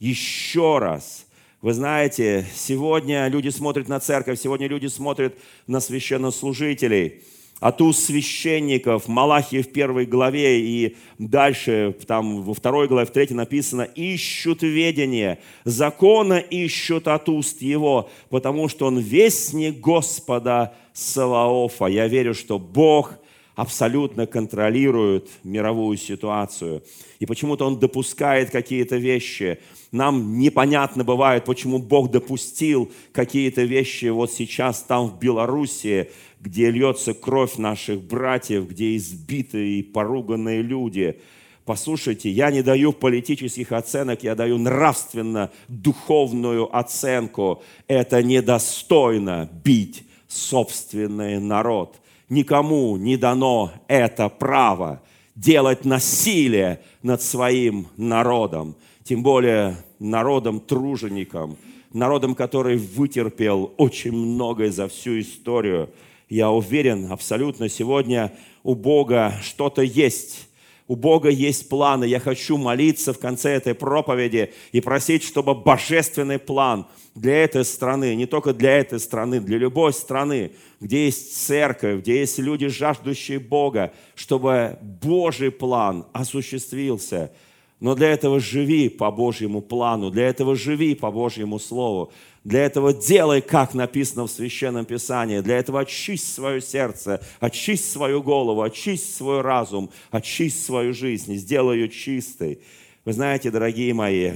еще раз. Вы знаете, сегодня люди смотрят на церковь, сегодня люди смотрят на священнослужителей – от уст священников, Малахии в первой главе и дальше, там во второй главе, в третьей написано, ищут ведение, закона ищут от уст его, потому что он вестник Господа Саваофа. Я верю, что Бог абсолютно контролирует мировую ситуацию. И почему-то он допускает какие-то вещи. Нам непонятно бывает, почему Бог допустил какие-то вещи вот сейчас там в Белоруссии, где льется кровь наших братьев, где избитые и поруганные люди. Послушайте, я не даю политических оценок, я даю нравственно-духовную оценку. Это недостойно бить собственный народ. Никому не дано это право делать насилие над своим народом, тем более народом-тружеником, народом, который вытерпел очень многое за всю историю – я уверен абсолютно, сегодня у Бога что-то есть. У Бога есть планы. Я хочу молиться в конце этой проповеди и просить, чтобы божественный план для этой страны, не только для этой страны, для любой страны, где есть церковь, где есть люди, жаждущие Бога, чтобы Божий план осуществился – но для этого живи по Божьему плану, для этого живи по Божьему Слову, для этого делай, как написано в Священном Писании, для этого очисть свое сердце, очисть свою голову, очисть свой разум, очисть свою жизнь, сделай ее чистой. Вы знаете, дорогие мои,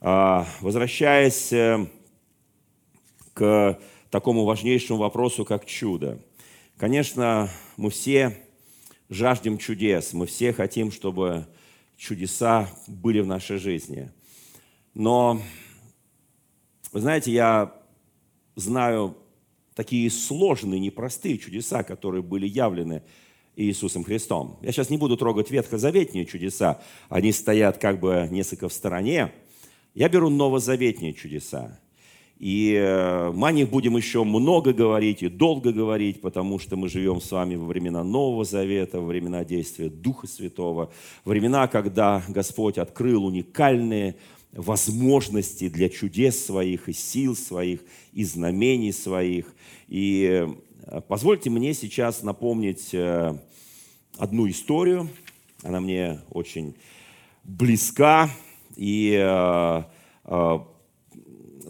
а, возвращаясь э, к такому важнейшему вопросу, как чудо. Конечно, мы все жаждем чудес, мы все хотим, чтобы чудеса были в нашей жизни. Но, вы знаете, я знаю такие сложные, непростые чудеса, которые были явлены Иисусом Христом. Я сейчас не буду трогать ветхозаветные чудеса, они стоят как бы несколько в стороне. Я беру новозаветные чудеса. И э, мы о них будем еще много говорить и долго говорить, потому что мы живем с вами во времена Нового Завета, во времена действия Духа Святого, времена, когда Господь открыл уникальные возможности для чудес своих и сил своих, и знамений своих. И э, позвольте мне сейчас напомнить э, одну историю. Она мне очень близка. И, э,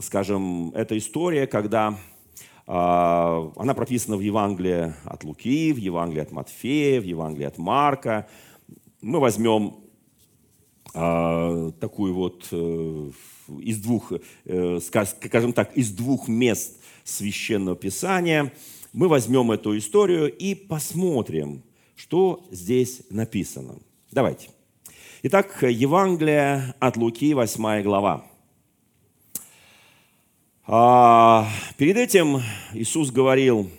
скажем, эта история, когда она прописана в Евангелии от Луки, в Евангелии от Матфея, в Евангелии от Марка. Мы возьмем такую вот из двух, скажем так, из двух мест Священного Писания. Мы возьмем эту историю и посмотрим, что здесь написано. Давайте. Итак, Евангелие от Луки, 8 глава. А, перед этим Иисус говорил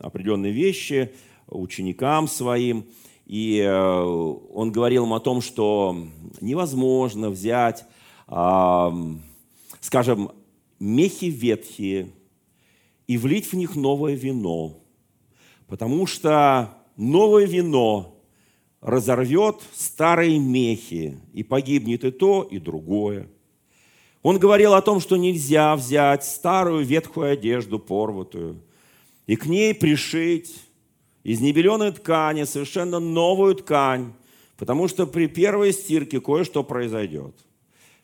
определенные вещи ученикам своим, и э, он говорил им о том, что невозможно взять, скажем, мехи ветхие и влить в них новое вино, потому что новое вино разорвет старые мехи, и погибнет и то, и другое. Он говорил о том, что нельзя взять старую ветхую одежду порватую и к ней пришить из небеленой ткани совершенно новую ткань, потому что при первой стирке кое-что произойдет.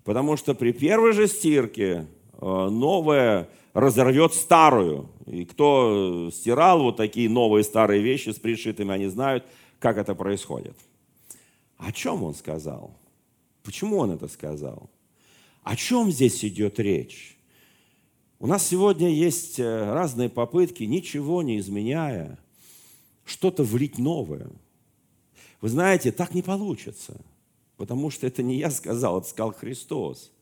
Потому что при первой же стирке Э, новое разорвет старую. И кто стирал вот такие новые старые вещи с пришитыми, они знают, как это происходит. О чем он сказал? Почему он это сказал? О чем здесь идет речь? У нас сегодня есть э, разные попытки, ничего не изменяя, что-то влить новое. Вы знаете, так не получится, потому что это не я сказал, это сказал Христос.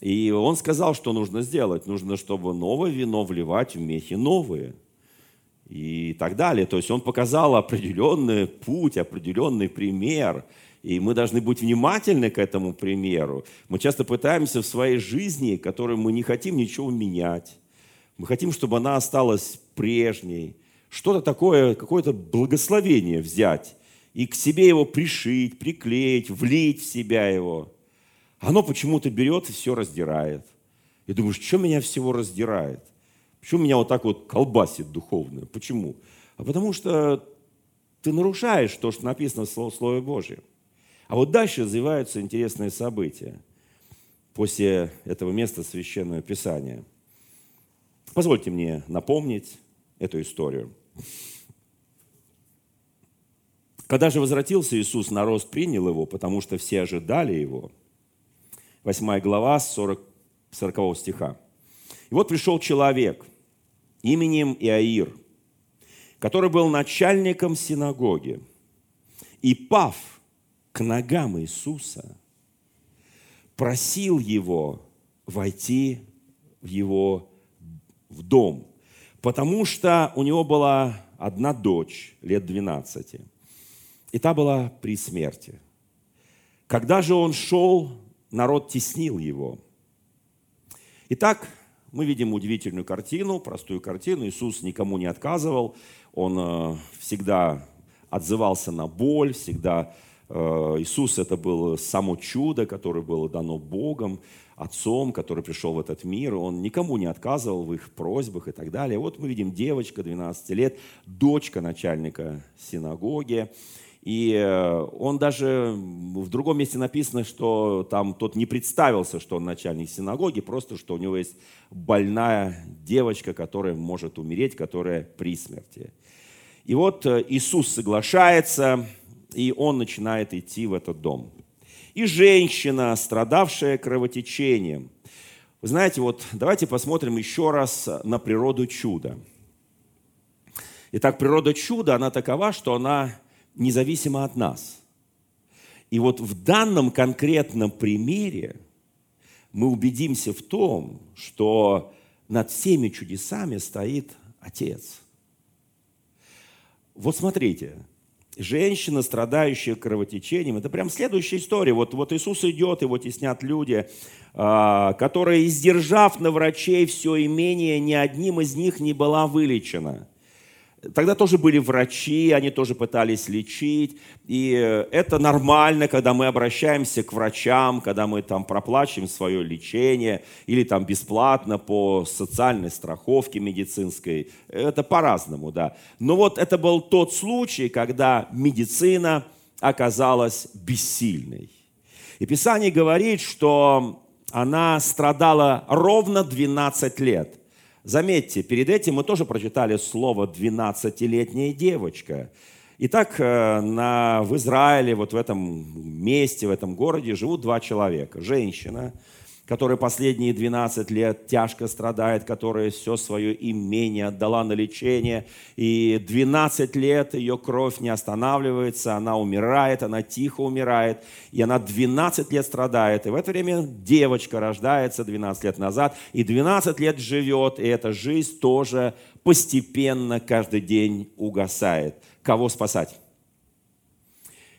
И он сказал, что нужно сделать. Нужно, чтобы новое вино вливать в мехи новые. И так далее. То есть он показал определенный путь, определенный пример. И мы должны быть внимательны к этому примеру. Мы часто пытаемся в своей жизни, которой мы не хотим ничего менять. Мы хотим, чтобы она осталась прежней. Что-то такое, какое-то благословение взять и к себе его пришить, приклеить, влить в себя его – оно почему-то берет и все раздирает. И думаешь, что меня всего раздирает? Почему меня вот так вот колбасит духовно? Почему? А потому что ты нарушаешь то, что написано в Слове Божьем. А вот дальше развиваются интересные события после этого места Священного Писания. Позвольте мне напомнить эту историю. Когда же возвратился Иисус, народ принял его, потому что все ожидали его – 8 глава, 40, 40 стиха. И вот пришел человек именем Иаир, который был начальником синагоги, и, пав к ногам Иисуса, просил его войти в его в дом, потому что у него была одна дочь лет 12, и та была при смерти. Когда же он шел народ теснил его. Итак, мы видим удивительную картину, простую картину. Иисус никому не отказывал, Он э, всегда отзывался на боль, всегда э, Иисус это было само чудо, которое было дано Богом, Отцом, который пришел в этот мир. Он никому не отказывал в их просьбах и так далее. Вот мы видим девочка 12 лет, дочка начальника синагоги. И э, он даже в другом месте написано, что там тот не представился, что он начальник синагоги, просто что у него есть больная девочка, которая может умереть, которая при смерти. И вот э, Иисус соглашается, и он начинает идти в этот дом. И женщина, страдавшая кровотечением. Вы знаете, вот давайте посмотрим еще раз на природу чуда. Итак, природа чуда, она такова, что она независима от нас. И вот в данном конкретном примере мы убедимся в том, что над всеми чудесами стоит Отец. Вот смотрите, женщина, страдающая кровотечением, это прям следующая история. Вот, вот Иисус идет, его теснят люди, а, которые, издержав на врачей все имение, ни одним из них не была вылечена. Тогда тоже были врачи, они тоже пытались лечить. И это нормально, когда мы обращаемся к врачам, когда мы там проплачиваем свое лечение или там бесплатно по социальной страховке медицинской. Это по-разному, да. Но вот это был тот случай, когда медицина оказалась бессильной. И Писание говорит, что она страдала ровно 12 лет. Заметьте, перед этим мы тоже прочитали слово «двенадцатилетняя девочка». Итак, э, на, в Израиле, вот в этом месте, в этом городе живут два человека. Женщина – которая последние 12 лет тяжко страдает, которая все свое имение отдала на лечение, и 12 лет ее кровь не останавливается, она умирает, она тихо умирает, и она 12 лет страдает. И в это время девочка рождается 12 лет назад, и 12 лет живет, и эта жизнь тоже постепенно каждый день угасает. Кого спасать?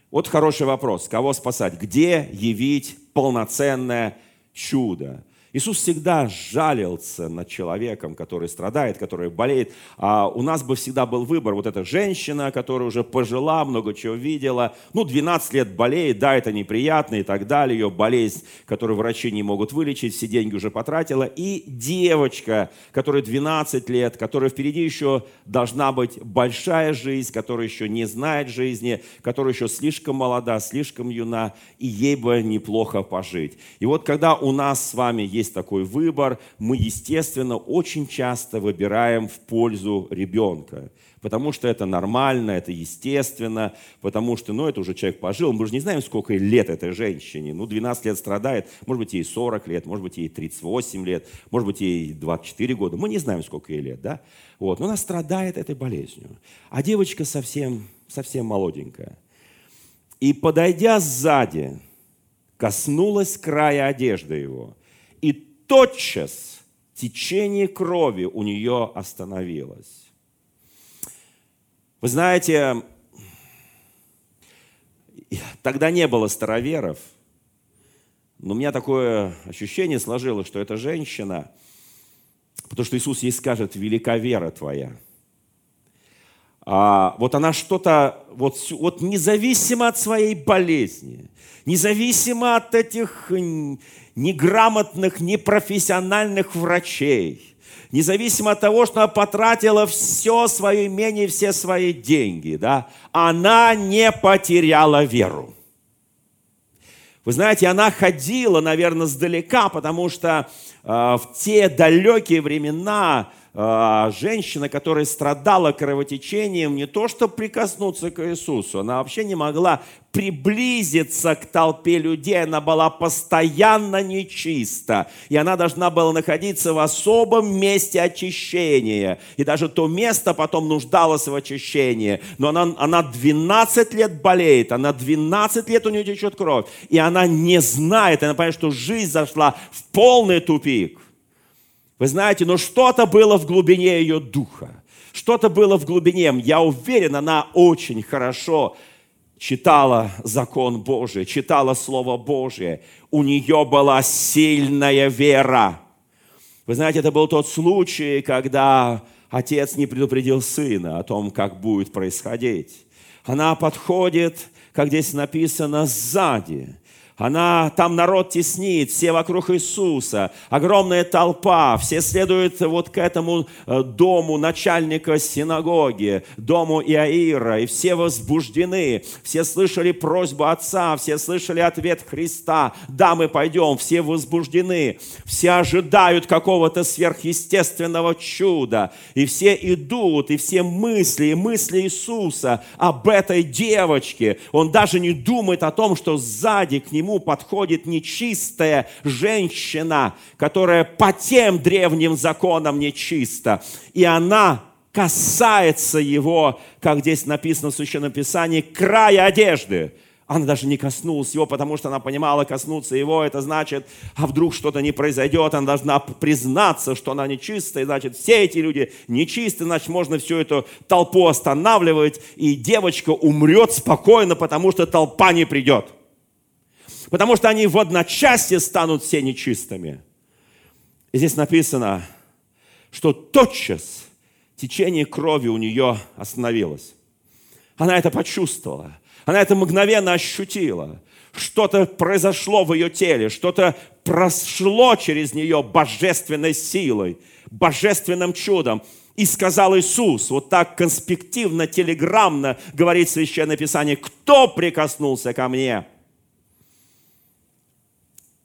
Вот хороший вопрос. Кого спасать? Где явить полноценное чудо. Иисус всегда жалился над человеком, который страдает, который болеет. А у нас бы всегда был выбор. Вот эта женщина, которая уже пожила, много чего видела. Ну, 12 лет болеет, да, это неприятно и так далее. Ее болезнь, которую врачи не могут вылечить, все деньги уже потратила. И девочка, которая 12 лет, которая впереди еще должна быть большая жизнь, которая еще не знает жизни, которая еще слишком молода, слишком юна, и ей бы неплохо пожить. И вот когда у нас с вами есть есть такой выбор, мы, естественно, очень часто выбираем в пользу ребенка. Потому что это нормально, это естественно, потому что, ну, это уже человек пожил, мы же не знаем, сколько лет этой женщине. Ну, 12 лет страдает, может быть, ей 40 лет, может быть, ей 38 лет, может быть, ей 24 года. Мы не знаем, сколько ей лет, да? Вот, но она страдает этой болезнью. А девочка совсем, совсем молоденькая. И, подойдя сзади, коснулась края одежды его тотчас течение крови у нее остановилось. Вы знаете, тогда не было староверов, но у меня такое ощущение сложилось, что эта женщина, потому что Иисус ей скажет, велика вера твоя. А, вот она что-то, вот, вот независимо от своей болезни, независимо от этих неграмотных, непрофессиональных врачей, независимо от того, что она потратила все свое имение, все свои деньги, да, она не потеряла веру. Вы знаете, она ходила, наверное, сдалека, потому что э, в те далекие времена женщина, которая страдала кровотечением, не то что прикоснуться к Иисусу, она вообще не могла приблизиться к толпе людей, она была постоянно нечиста, и она должна была находиться в особом месте очищения, и даже то место потом нуждалось в очищении, но она, она 12 лет болеет, она 12 лет у нее течет кровь, и она не знает, она понимает, что жизнь зашла в полный тупик – вы знаете, но что-то было в глубине ее духа. Что-то было в глубине. Я уверен, она очень хорошо читала закон Божий, читала Слово Божие. У нее была сильная вера. Вы знаете, это был тот случай, когда отец не предупредил сына о том, как будет происходить. Она подходит, как здесь написано, сзади она, там народ теснит, все вокруг Иисуса, огромная толпа, все следуют вот к этому э, дому начальника синагоги, дому Иаира, и все возбуждены, все слышали просьбу Отца, все слышали ответ Христа, да, мы пойдем, все возбуждены, все ожидают какого-то сверхъестественного чуда, и все идут, и все мысли, и мысли Иисуса об этой девочке, он даже не думает о том, что сзади к нему нему подходит нечистая женщина, которая по тем древним законам нечиста. И она касается его, как здесь написано в Священном Писании, края одежды. Она даже не коснулась его, потому что она понимала, коснуться его, это значит, а вдруг что-то не произойдет, она должна признаться, что она нечистая, значит, все эти люди нечистые, значит, можно всю эту толпу останавливать, и девочка умрет спокойно, потому что толпа не придет. Потому что они в одночасье станут все нечистыми. И здесь написано, что тотчас течение крови у нее остановилось. Она это почувствовала. Она это мгновенно ощутила. Что-то произошло в ее теле, что-то прошло через нее божественной силой, божественным чудом. И сказал Иисус, вот так конспективно, телеграммно говорит Священное Писание, кто прикоснулся ко мне?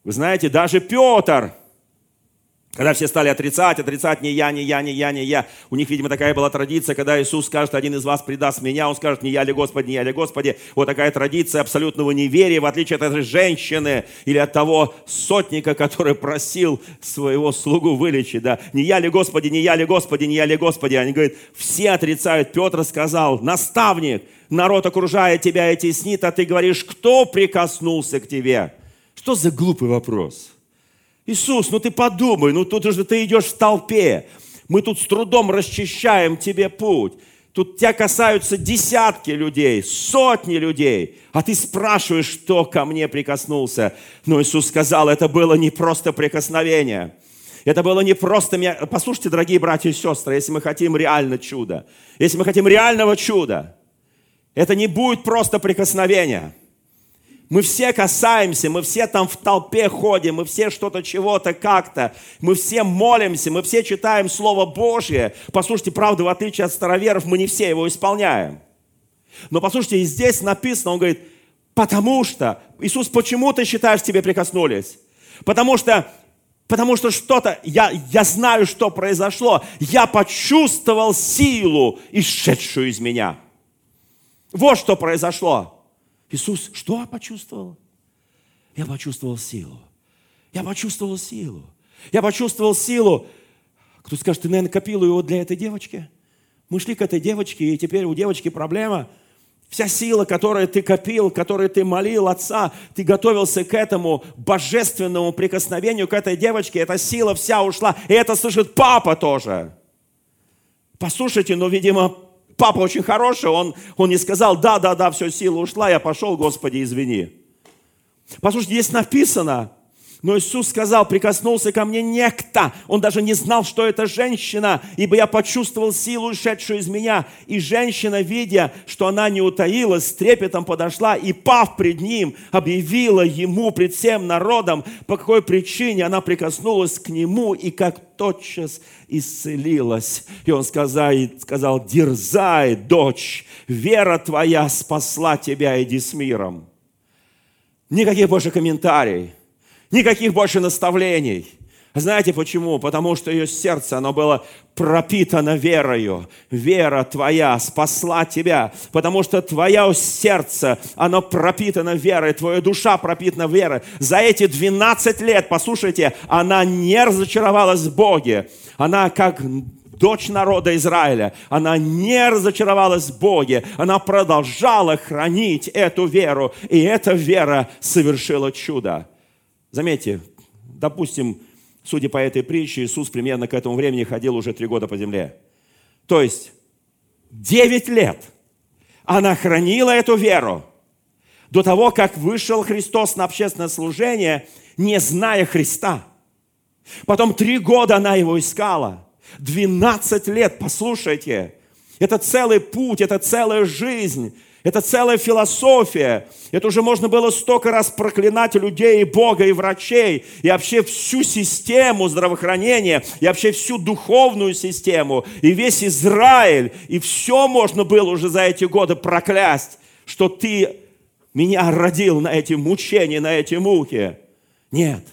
Вы знаете, даже Петр, когда все стали отрицать, отрицать не я, не я, не я, не я. У них, видимо, такая была традиция, когда Иисус скажет, один из вас предаст меня, он скажет, не я ли Господи, не я ли Господи. Вот такая традиция абсолютного неверия, в отличие от этой женщины или от того сотника, который просил своего слугу вылечить. Да. Не я ли Господи, не я ли Господи, не я ли Господи. Они говорят, все отрицают. Петр сказал, наставник, народ окружает тебя и теснит, а ты говоришь, кто прикоснулся к тебе? Что за глупый вопрос? Иисус, ну ты подумай, ну тут же ты идешь в толпе. Мы тут с трудом расчищаем тебе путь. Тут тебя касаются десятки людей, сотни людей, а ты спрашиваешь, кто ко мне прикоснулся. Но Иисус сказал, это было не просто прикосновение. Это было не просто... Послушайте, дорогие братья и сестры, если мы хотим реально чуда, если мы хотим реального чуда, это не будет просто прикосновение – мы все касаемся, мы все там в толпе ходим, мы все что-то, чего-то, как-то. Мы все молимся, мы все читаем Слово Божье. Послушайте, правда, в отличие от староверов, мы не все его исполняем. Но послушайте, и здесь написано, он говорит, потому что, Иисус, почему ты считаешь, тебе прикоснулись? Потому что Потому что что-то, я, я знаю, что произошло. Я почувствовал силу, исшедшую из меня. Вот что произошло. Иисус что почувствовал? Я почувствовал силу. Я почувствовал силу. Я почувствовал силу. Кто скажет, ты, наверное, копил его для этой девочки? Мы шли к этой девочке, и теперь у девочки проблема. Вся сила, которую ты копил, которую ты молил Отца, ты готовился к этому божественному прикосновению, к этой девочке, эта сила вся ушла. И это слышит папа тоже. Послушайте, но, видимо, папа очень хороший, он, он не сказал, да, да, да, все, сила ушла, я пошел, Господи, извини. Послушайте, здесь написано, но Иисус сказал, прикоснулся ко мне некто. Он даже не знал, что это женщина, ибо я почувствовал силу, шедшую из меня. И женщина, видя, что она не утаилась, с трепетом подошла и, пав пред ним, объявила ему пред всем народом, по какой причине она прикоснулась к нему и как тотчас исцелилась. И он сказал, сказал дерзай, дочь, вера твоя спасла тебя, иди с миром. Никаких больше комментариев Никаких больше наставлений. Знаете почему? Потому что ее сердце, оно было пропитано верою. Вера твоя спасла тебя, потому что твое сердце, оно пропитано верой, твоя душа пропитана верой. За эти 12 лет, послушайте, она не разочаровалась в Боге. Она как дочь народа Израиля, она не разочаровалась в Боге, она продолжала хранить эту веру, и эта вера совершила чудо. Заметьте, допустим, судя по этой притче, Иисус примерно к этому времени ходил уже три года по земле. То есть, девять лет она хранила эту веру до того, как вышел Христос на общественное служение, не зная Христа. Потом три года она его искала. Двенадцать лет, послушайте, это целый путь, это целая жизнь. Это целая философия. Это уже можно было столько раз проклинать людей, и Бога, и врачей, и вообще всю систему здравоохранения, и вообще всю духовную систему, и весь Израиль. И все можно было уже за эти годы проклясть, что ты меня родил на эти мучения, на эти муки. Нет,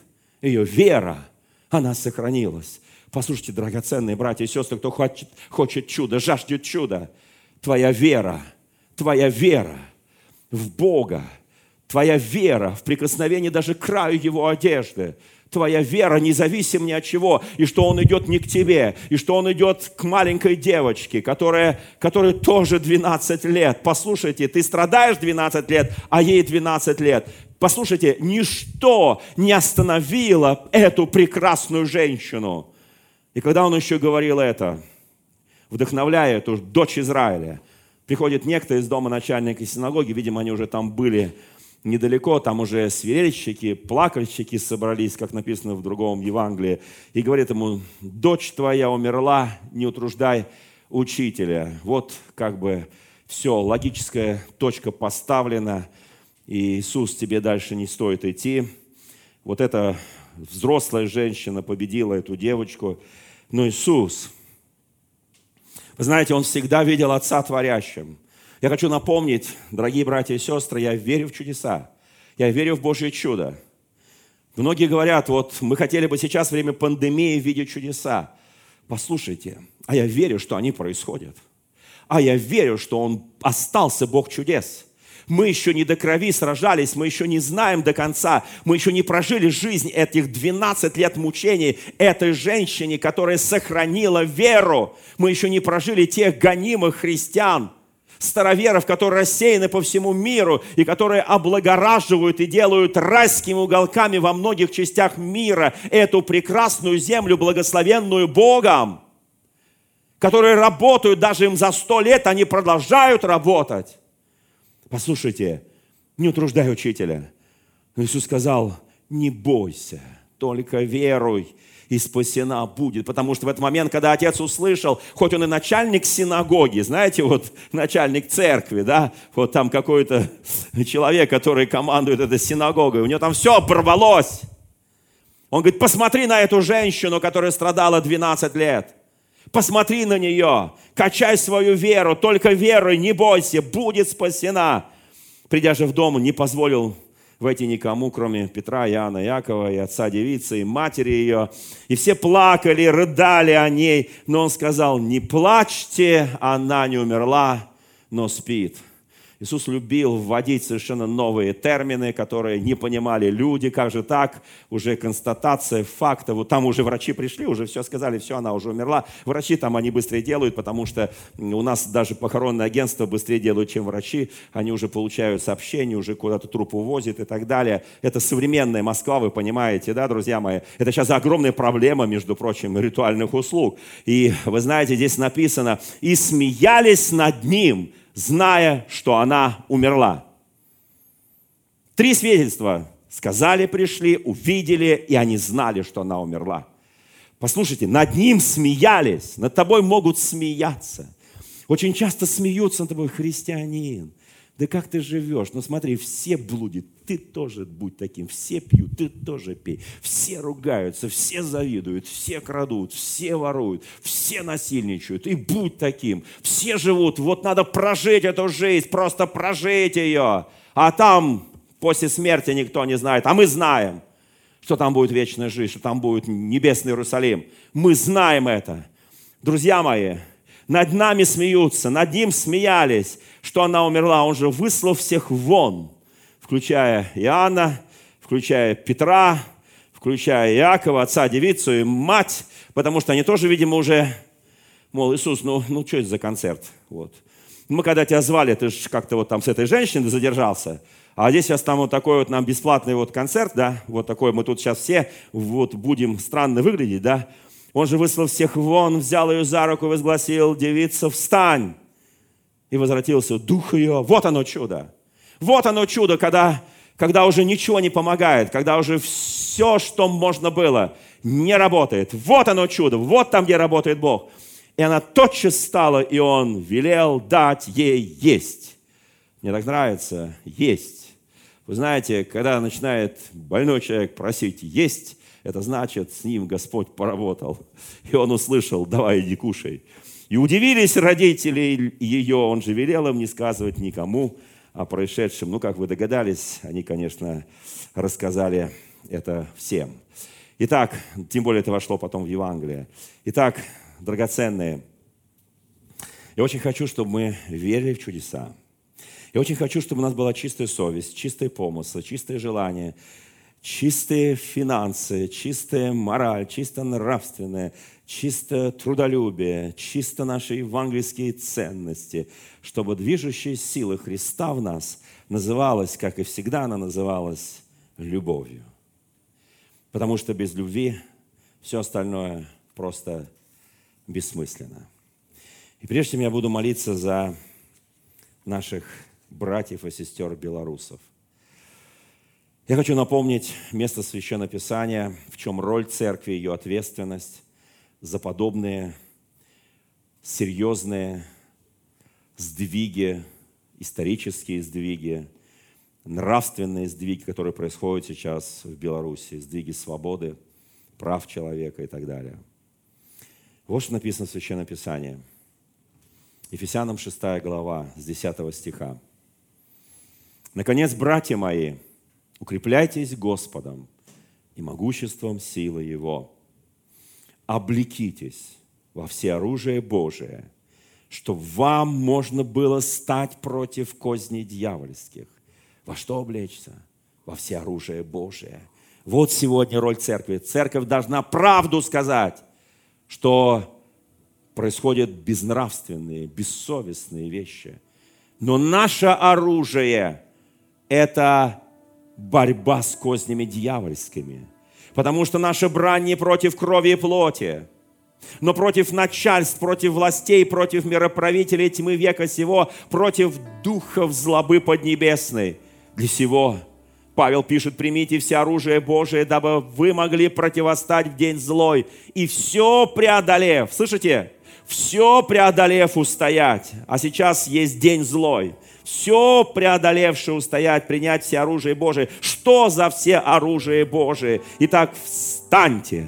ее вера, она сохранилась. Послушайте, драгоценные братья и сестры, кто хочет, хочет чуда, жаждет чуда, твоя вера – твоя вера в Бога, Твоя вера в прикосновении даже к краю его одежды. Твоя вера независимо ни от чего. И что он идет не к тебе. И что он идет к маленькой девочке, которая, которая тоже 12 лет. Послушайте, ты страдаешь 12 лет, а ей 12 лет. Послушайте, ничто не остановило эту прекрасную женщину. И когда он еще говорил это, вдохновляя эту дочь Израиля, приходит некто из дома начальника синагоги, видимо, они уже там были недалеко, там уже свирельщики, плакальщики собрались, как написано в другом Евангелии, и говорит ему, дочь твоя умерла, не утруждай учителя. Вот как бы все, логическая точка поставлена, и Иисус, тебе дальше не стоит идти. Вот эта взрослая женщина победила эту девочку, но Иисус, вы знаете, Он всегда видел Отца Творящим – я хочу напомнить, дорогие братья и сестры, я верю в чудеса. Я верю в Божье чудо. Многие говорят, вот мы хотели бы сейчас время пандемии видеть чудеса. Послушайте, а я верю, что они происходят. А я верю, что Он остался Бог чудес. Мы еще не до крови сражались, мы еще не знаем до конца, мы еще не прожили жизнь этих 12 лет мучений этой женщине, которая сохранила веру. Мы еще не прожили тех гонимых христиан – староверов, которые рассеяны по всему миру и которые облагораживают и делают райскими уголками во многих частях мира эту прекрасную землю, благословенную Богом, которые работают даже им за сто лет, они продолжают работать. Послушайте, не утруждай учителя. Иисус сказал, не бойся, только веруй, и спасена будет. Потому что в этот момент, когда отец услышал, хоть он и начальник синагоги, знаете, вот начальник церкви, да, вот там какой-то человек, который командует этой синагогой, у него там все оборвалось. Он говорит, посмотри на эту женщину, которая страдала 12 лет. Посмотри на нее, качай свою веру, только веруй, не бойся, будет спасена. Придя же в дом, не позволил войти никому, кроме Петра, Иоанна, Якова и отца девицы, и матери ее. И все плакали, рыдали о ней, но он сказал, не плачьте, она не умерла, но спит. Иисус любил вводить совершенно новые термины, которые не понимали люди, как же так, уже констатация факта, вот там уже врачи пришли, уже все сказали, все, она уже умерла. Врачи там они быстрее делают, потому что у нас даже похоронное агентство быстрее делают, чем врачи, они уже получают сообщения, уже куда-то труп увозят и так далее. Это современная Москва, вы понимаете, да, друзья мои? Это сейчас огромная проблема, между прочим, ритуальных услуг. И вы знаете, здесь написано, и смеялись над ним, зная, что она умерла. Три свидетельства. Сказали, пришли, увидели, и они знали, что она умерла. Послушайте, над ним смеялись, над тобой могут смеяться. Очень часто смеются над тобой, христианин. Да как ты живешь? Ну смотри, все блудят, ты тоже будь таким. Все пьют, ты тоже пей. Все ругаются, все завидуют, все крадут, все воруют, все насильничают. И будь таким. Все живут, вот надо прожить эту жизнь, просто прожить ее. А там после смерти никто не знает, а мы знаем, что там будет вечная жизнь, что там будет небесный Иерусалим. Мы знаем это. Друзья мои, над нами смеются, над ним смеялись, что она умерла. Он же выслал всех вон, включая Иоанна, включая Петра, включая Иакова, отца, девицу и мать, потому что они тоже, видимо, уже, мол, Иисус, ну, ну что это за концерт? Вот. Мы когда тебя звали, ты же как-то вот там с этой женщиной задержался, а здесь сейчас там вот такой вот нам бесплатный вот концерт, да, вот такой, мы тут сейчас все вот будем странно выглядеть, да, он же выслал всех вон, взял ее за руку возгласил, девица, встань. И возвратился дух ее. Вот оно чудо. Вот оно чудо, когда, когда уже ничего не помогает, когда уже все, что можно было, не работает. Вот оно чудо, вот там, где работает Бог. И она тотчас стала, и он велел дать ей есть. Мне так нравится есть. Вы знаете, когда начинает больной человек просить есть, это значит, с ним Господь поработал. И он услышал, давай иди кушай. И удивились родители ее, он же велел им не сказывать никому о происшедшем. Ну, как вы догадались, они, конечно, рассказали это всем. Итак, тем более это вошло потом в Евангелие. Итак, драгоценные, я очень хочу, чтобы мы верили в чудеса. Я очень хочу, чтобы у нас была чистая совесть, чистые помыслы, чистое желание, чистые финансы, чистая мораль, чисто нравственное, чисто трудолюбие, чисто наши евангельские ценности, чтобы движущая сила Христа в нас называлась, как и всегда она называлась, любовью. Потому что без любви все остальное просто бессмысленно. И прежде чем я буду молиться за наших братьев и сестер белорусов, я хочу напомнить место Священного Писания, в чем роль церкви, ее ответственность за подобные серьезные сдвиги, исторические сдвиги, нравственные сдвиги, которые происходят сейчас в Беларуси, сдвиги свободы, прав человека и так далее. Вот что написано в Священном Писании. Ефесянам 6 глава, с 10 стиха. «Наконец, братья мои, укрепляйтесь Господом и могуществом силы Его. Облекитесь во все оружие Божие, чтобы вам можно было стать против козней дьявольских. Во что облечься? Во все оружие Божие. Вот сегодня роль церкви. Церковь должна правду сказать, что происходят безнравственные, бессовестные вещи. Но наше оружие – это борьба с кознями дьявольскими. Потому что наша брань не против крови и плоти, но против начальств, против властей, против мироправителей тьмы века сего, против духов злобы поднебесной. Для сего Павел пишет, примите все оружие Божие, дабы вы могли противостать в день злой. И все преодолев, слышите, все преодолев устоять. А сейчас есть день злой все преодолевший устоять, принять все оружие Божие. Что за все оружие Божие? Итак, встаньте,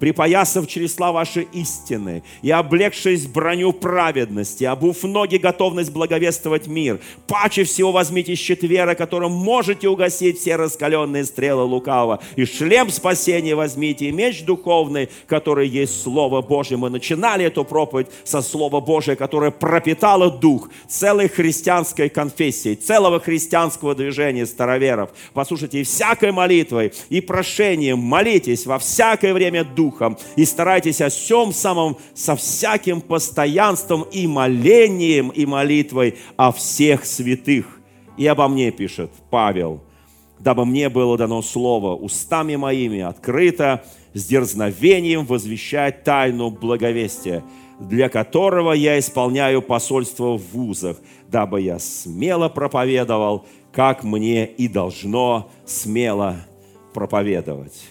припоясав чресла ваши истины, и облегшись броню праведности, обув ноги готовность благовествовать мир, паче всего возьмите щит веры, которым можете угасить все раскаленные стрелы лукавого, и шлем спасения возьмите, и меч духовный, который есть Слово Божье. Мы начинали эту проповедь со Слова Божия, которое пропитало дух целой христианской конфессии, целого христианского движения староверов. Послушайте, и всякой молитвой, и прошением молитесь во всякое время дух Духом, и старайтесь о всем самом со всяким постоянством и молением и молитвой о всех святых. И обо мне пишет Павел, дабы мне было дано слово устами моими открыто, с дерзновением возвещать тайну благовестия, для которого я исполняю посольство в вузах, дабы я смело проповедовал, как мне и должно смело проповедовать.